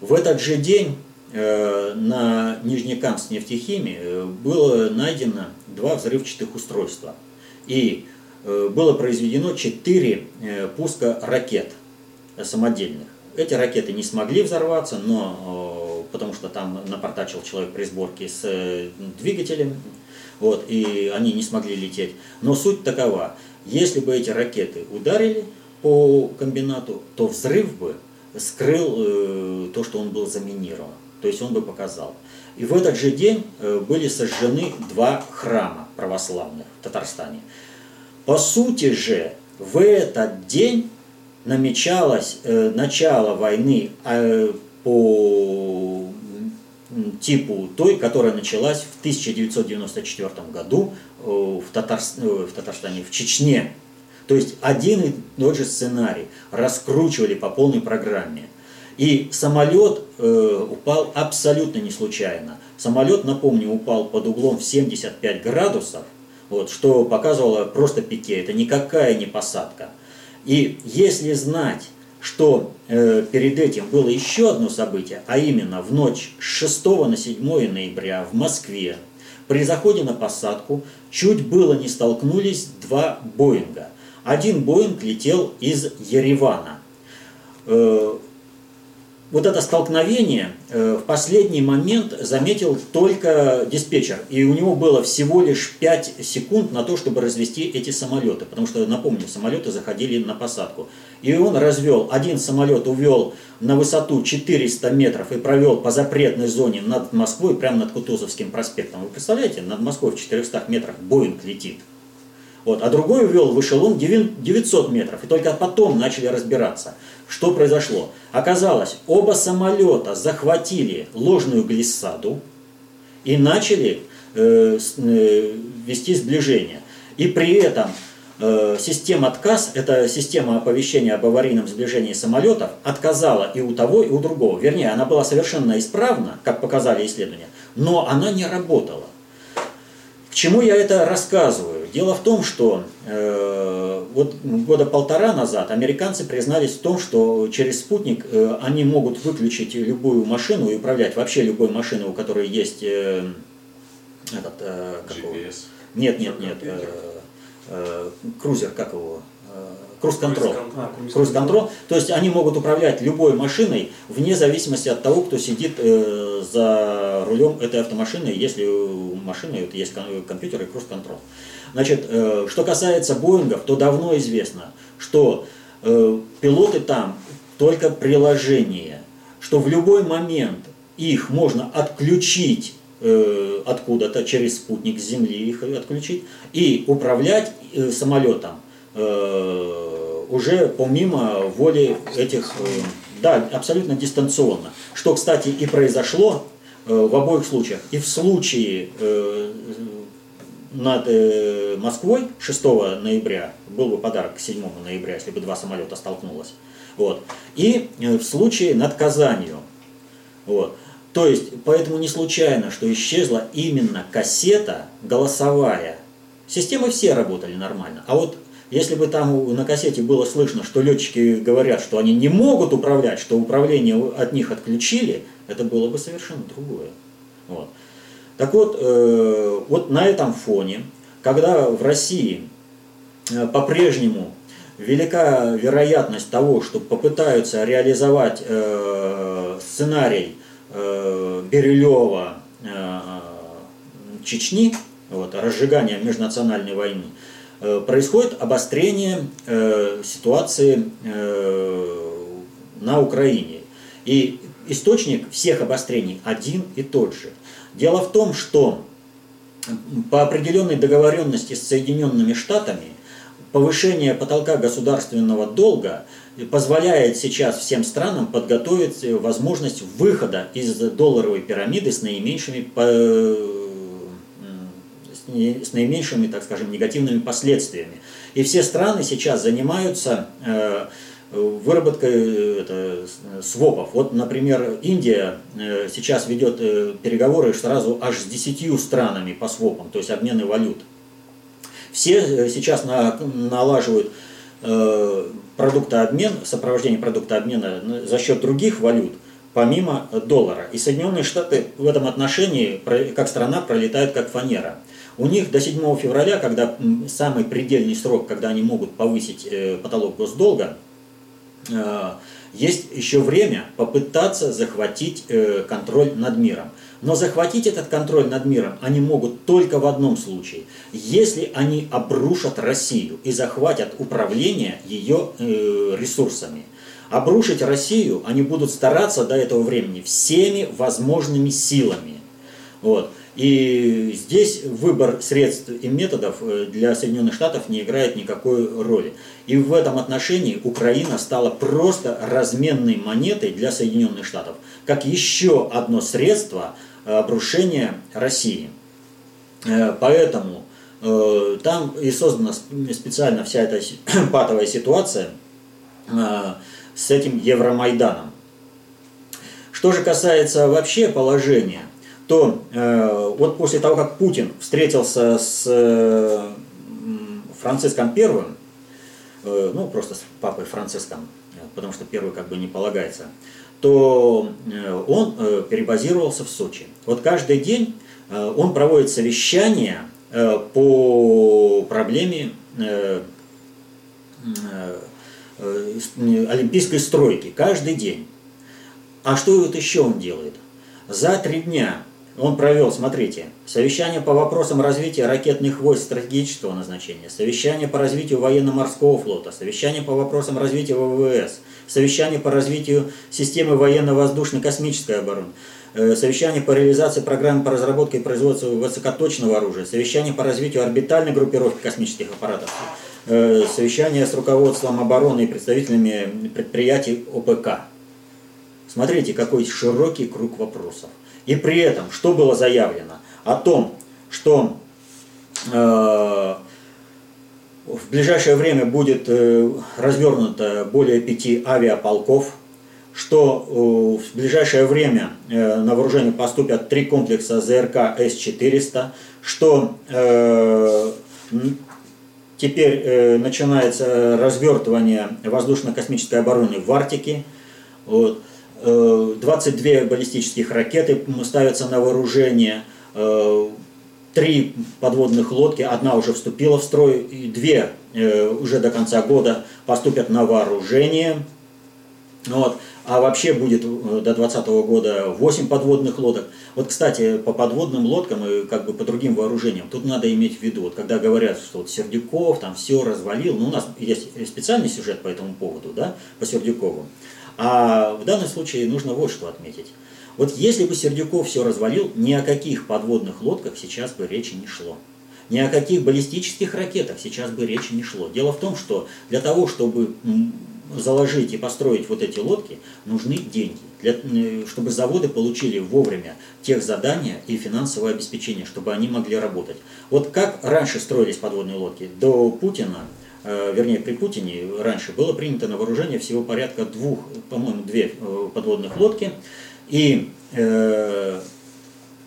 Speaker 2: в этот же день э, на Нижнекамск нефтехимии э, было найдено два взрывчатых устройства. И э, было произведено четыре пуска ракет самодельных. Эти ракеты не смогли взорваться, но потому что там напортачил человек при сборке с двигателем, вот, и они не смогли лететь. Но суть такова, если бы эти ракеты ударили по комбинату, то взрыв бы скрыл э, то, что он был заминирован. То есть он бы показал. И в этот же день э, были сожжены два храма православных в Татарстане. По сути же, в этот день намечалось э, начало войны э, по типу той, которая началась в 1994 году э, в, Татарс... Э, в Татарстане, в Чечне. То есть один и тот же сценарий раскручивали по полной программе. И самолет э, упал абсолютно не случайно. Самолет, напомню, упал под углом в 75 градусов, вот, что показывало просто пике. Это никакая не посадка. И если знать, что э, перед этим было еще одно событие, а именно в ночь с 6 на 7 ноября в Москве при заходе на посадку чуть было не столкнулись два Боинга – один Боинг летел из Еревана. Э, вот это столкновение э, в последний момент заметил только диспетчер. И у него было всего лишь 5 секунд на то, чтобы развести эти самолеты. Потому что, напомню, самолеты заходили на посадку. И он развел, один самолет увел на высоту 400 метров и провел по запретной зоне над Москвой, прямо над Кутузовским проспектом. Вы представляете, над Москвой в 400 метрах Боинг летит. Вот, а другой увел в эшелон 900 метров. И только потом начали разбираться, что произошло. Оказалось, оба самолета захватили ложную глиссаду и начали э, э, вести сближение. И при этом э, система отказ, это система оповещения об аварийном сближении самолетов, отказала и у того, и у другого. Вернее, она была совершенно исправна, как показали исследования, но она не работала. К чему я это рассказываю? Дело в том, что э, вот года полтора назад американцы признались в том, что через спутник э, они могут выключить любую машину и управлять вообще любой машиной, у которой есть э, этот, э,
Speaker 3: GPS.
Speaker 2: Нет, нет, нет. Э, крузер, как его? Э, круз-контрол. Круз-контрол. То есть они могут управлять любой машиной вне зависимости от того, кто сидит за рулем этой автомашины, если у машины есть компьютер и круз-контрол. Значит, э, что касается Боингов, то давно известно, что э, пилоты там только приложение, что в любой момент их можно отключить э, откуда-то через спутник с Земли их отключить и управлять самолетом уже помимо воли этих, да, абсолютно дистанционно. Что, кстати, и произошло в обоих случаях. И в случае над э, Москвой 6 ноября был бы подарок к 7 ноября, если бы два самолета столкнулось. Вот. И э, в случае над Казанью. Вот. То есть, поэтому не случайно, что исчезла именно кассета голосовая. Системы все работали нормально. А вот если бы там на кассете было слышно, что летчики говорят, что они не могут управлять, что управление от них отключили, это было бы совершенно другое. Вот. Так вот, э, вот на этом фоне, когда в России э, по-прежнему велика вероятность того, что попытаются реализовать э, сценарий э, Берилева э, Чечни, вот, разжигания межнациональной войны, происходит обострение ситуации на Украине. И источник всех обострений один и тот же. Дело в том, что по определенной договоренности с Соединенными Штатами повышение потолка государственного долга позволяет сейчас всем странам подготовить возможность выхода из долларовой пирамиды с наименьшими, с наименьшими, так скажем, негативными последствиями. И все страны сейчас занимаются э, выработкой э, это, свопов. Вот, например, Индия э, сейчас ведет переговоры сразу аж с десятью странами по свопам, то есть обмены валют. Все сейчас налаживают продуктообмен, сопровождение продукта обмена за счет других валют, помимо доллара. И Соединенные Штаты в этом отношении, как страна, пролетают как фанера. У них до 7 февраля, когда самый предельный срок, когда они могут повысить э, потолок госдолга, э, есть еще время попытаться захватить э, контроль над миром. Но захватить этот контроль над миром они могут только в одном случае, если они обрушат Россию и захватят управление ее э, ресурсами. Обрушить Россию они будут стараться до этого времени всеми возможными силами. Вот. И здесь выбор средств и методов э, для Соединенных Штатов не играет никакой роли. И в этом отношении Украина стала просто разменной монетой для Соединенных Штатов, как еще одно средство – обрушения России. Э, поэтому э, там и создана специально вся эта патовая ситуация э, с этим Евромайданом. Что же касается вообще положения, то вот после того, как Путин встретился с Франциском Первым, ну просто с папой Франциском, потому что первый как бы не полагается, то э, он э, перебазировался в Сочи. Вот каждый день э, он проводит совещания по проблеме олимпийской стройки каждый день. А что вот еще он делает? За три дня он провел, смотрите, совещание по вопросам развития ракетных войск стратегического назначения, совещание по развитию военно-морского флота, совещание по вопросам развития ВВС, совещание по развитию системы военно-воздушно-космической обороны, э, совещание по реализации программы по разработке и производству высокоточного оружия, совещание по развитию орбитальной группировки космических аппаратов, э, совещание с руководством обороны и представителями предприятий ОПК. Смотрите, какой широкий круг вопросов. И при этом, что было заявлено? О том, что э, в ближайшее время будет э, развернуто более пяти авиаполков, что э, в ближайшее время э, на вооружение поступят три комплекса ЗРК С-400, что теперь начинается развертывание воздушно-космической обороны в Арктике. Вот. 22 баллистических ракеты ставятся на вооружение. три подводных лодки, одна уже вступила в строй, и две э, уже до конца года поступят на вооружение. Вот. А вообще будет э, до 2020 года 8 подводных лодок. Вот, кстати, по подводным лодкам и как бы по другим вооружениям, тут надо иметь в виду, вот когда говорят, что вот Сердюков там все развалил, ну у нас есть специальный сюжет по этому поводу, да, по Сердюкову. А в данном случае нужно вот что отметить. Вот если бы Сердюков все развалил, ни о каких подводных лодках сейчас бы речи не шло. Ни о каких баллистических ракетах сейчас бы речи не шло. Дело в том, что для того, чтобы заложить и построить вот эти лодки, нужны деньги. Для, чтобы заводы получили вовремя тех задания и финансовое обеспечение, чтобы они могли работать. Вот как раньше строились подводные лодки? До Путина, вернее при Путине раньше было принято на вооружение всего порядка двух, по-моему, две э, подводных лодки. И э,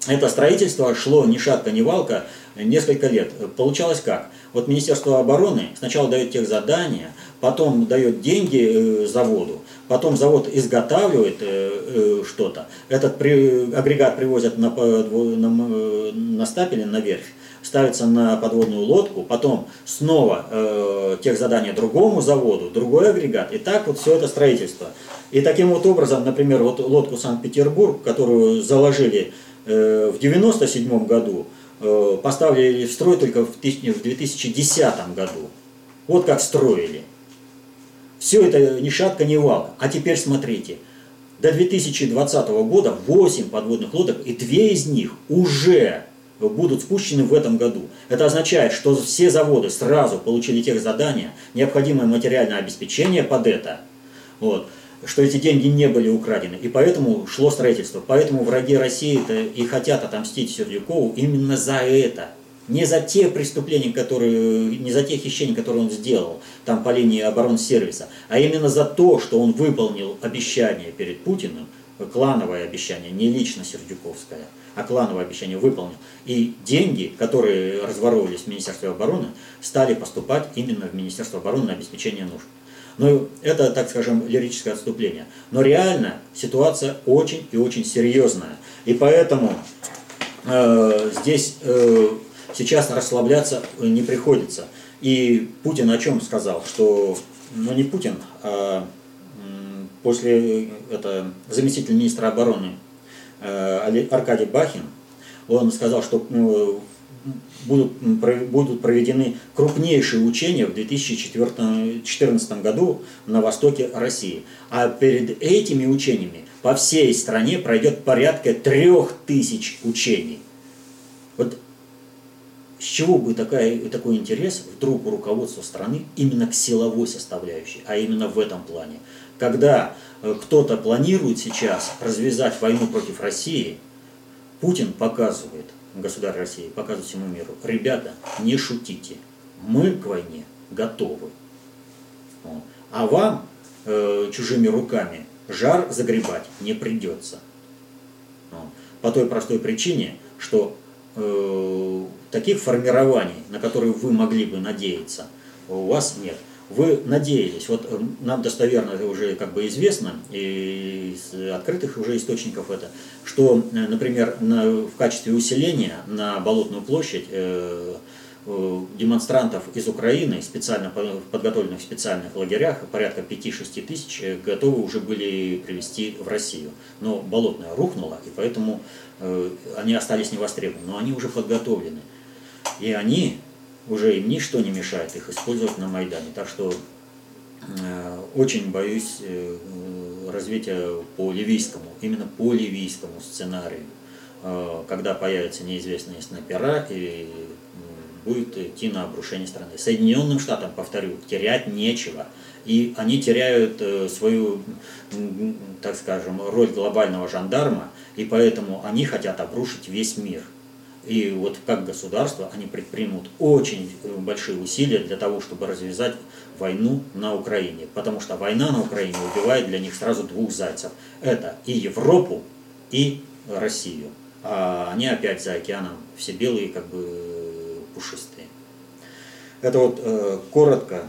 Speaker 2: это строительство шло ни шатка, ни валка несколько лет. Получалось как? Вот Министерство обороны сначала дает тех задания, потом дает деньги э, заводу, потом завод изготавливает э, э, что-то, этот агрегат привозят на, на, на стапеле, на верфь, ставится на подводную лодку, потом снова э, тех задания другому заводу, другой агрегат, и так вот все это строительство. И таким вот образом, например, вот лодку Санкт-Петербург, которую заложили э, в 97 году, э, поставили в строй только в 2010 году. Вот как строили. Все это ни шатка, ни валка. А теперь смотрите, до 2020 года 8 подводных лодок, и две из них уже будут спущены в этом году. Это означает, что все заводы сразу получили тех задания, необходимое материальное обеспечение под это, вот, что эти деньги не были украдены. И поэтому шло строительство. Поэтому враги России-то и хотят отомстить Сердюкову именно за это – не за те преступления, которые, не за те хищения, которые он сделал там по линии оборонсервиса, а именно за то, что он выполнил обещание перед Путиным, клановое обещание, не лично Сердюковское, а клановое обещание выполнил. И деньги, которые разворовывались в Министерстве обороны, стали поступать именно в Министерство обороны на обеспечение нужд. Ну, это, так скажем, лирическое отступление. Но реально ситуация очень и очень серьезная. И поэтому э, здесь э, сейчас расслабляться не приходится. И Путин о чем сказал? Что, ну не Путин, а после это заместитель министра обороны э, Аркадий Бахин, он сказал, что ну, будут, будут проведены крупнейшие учения в 2014 году на востоке России. А перед этими учениями по всей стране пройдет порядка трех тысяч учений. Вот с чего бы такая, такой интерес вдруг у руководства страны именно к силовой составляющей, а именно в этом плане? Когда э, кто-то планирует сейчас развязать войну против России, Путин показывает, государь России, показывает всему миру, ребята, не шутите, мы к войне готовы. А вам э, чужими руками жар загребать не придется. По той простой причине, что э, таких формирований, на которые вы могли бы надеяться, у вас нет. Вы надеялись, вот э, нам достоверно уже как бы известно, и из открытых уже источников это, что, э, например, на, в качестве усиления на Болотную площадь э, э, демонстрантов из Украины, специально подготовленных в специальных лагерях, порядка 5-6 тысяч, э, готовы уже были привести в Россию. Но Болотная рухнула, и поэтому э, они остались невостребованы, но они уже подготовлены. И они, уже им ничто не мешает их использовать на Майдане. Так что э, очень боюсь э, развития по ливийскому, именно по ливийскому сценарию, э, когда появятся неизвестные снайпера и будет идти на обрушение страны. Соединенным Штатам, повторю, терять нечего. И они теряют свою, так скажем, роль глобального жандарма, и поэтому они хотят обрушить весь мир. И вот как государство они предпримут очень э, большие усилия для того, чтобы развязать войну на Украине. Потому что война на Украине убивает для них сразу двух зайцев. Это и Европу, и Россию. А они опять за океаном все белые, как бы пушистые. Это вот э, коротко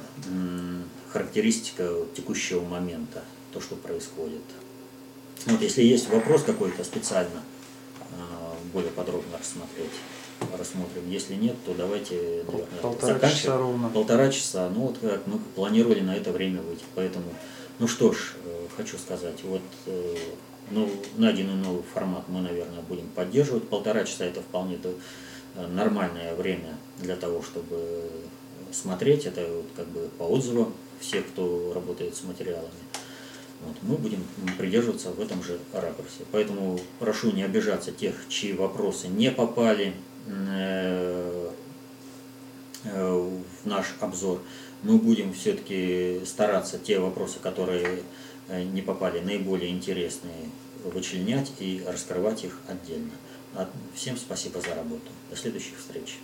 Speaker 2: характеристика текущего момента, то, что происходит. Вот если есть вопрос какой-то специально, более подробно рассмотреть. рассмотрим. Если нет, то давайте, наверное,
Speaker 1: Полтора
Speaker 2: заканчивать.
Speaker 1: часа ровно.
Speaker 2: Полтора часа. Ну вот как мы планировали на это время выйти. Поэтому, ну что ж, э, хочу сказать, вот э, ну, найденный новый формат мы, наверное, будем поддерживать. Полтора часа это вполне э, нормальное время для того, чтобы смотреть. Это вот как бы по отзывам всех, кто работает с материалами. Вот, мы будем придерживаться в этом же ракурсе. Поэтому прошу не обижаться тех, чьи вопросы не попали э, э, в наш обзор. Мы будем все-таки стараться те вопросы, которые э, не попали, наиболее интересные, вычленять и раскрывать их отдельно. А Всем спасибо за работу. До следующих встреч.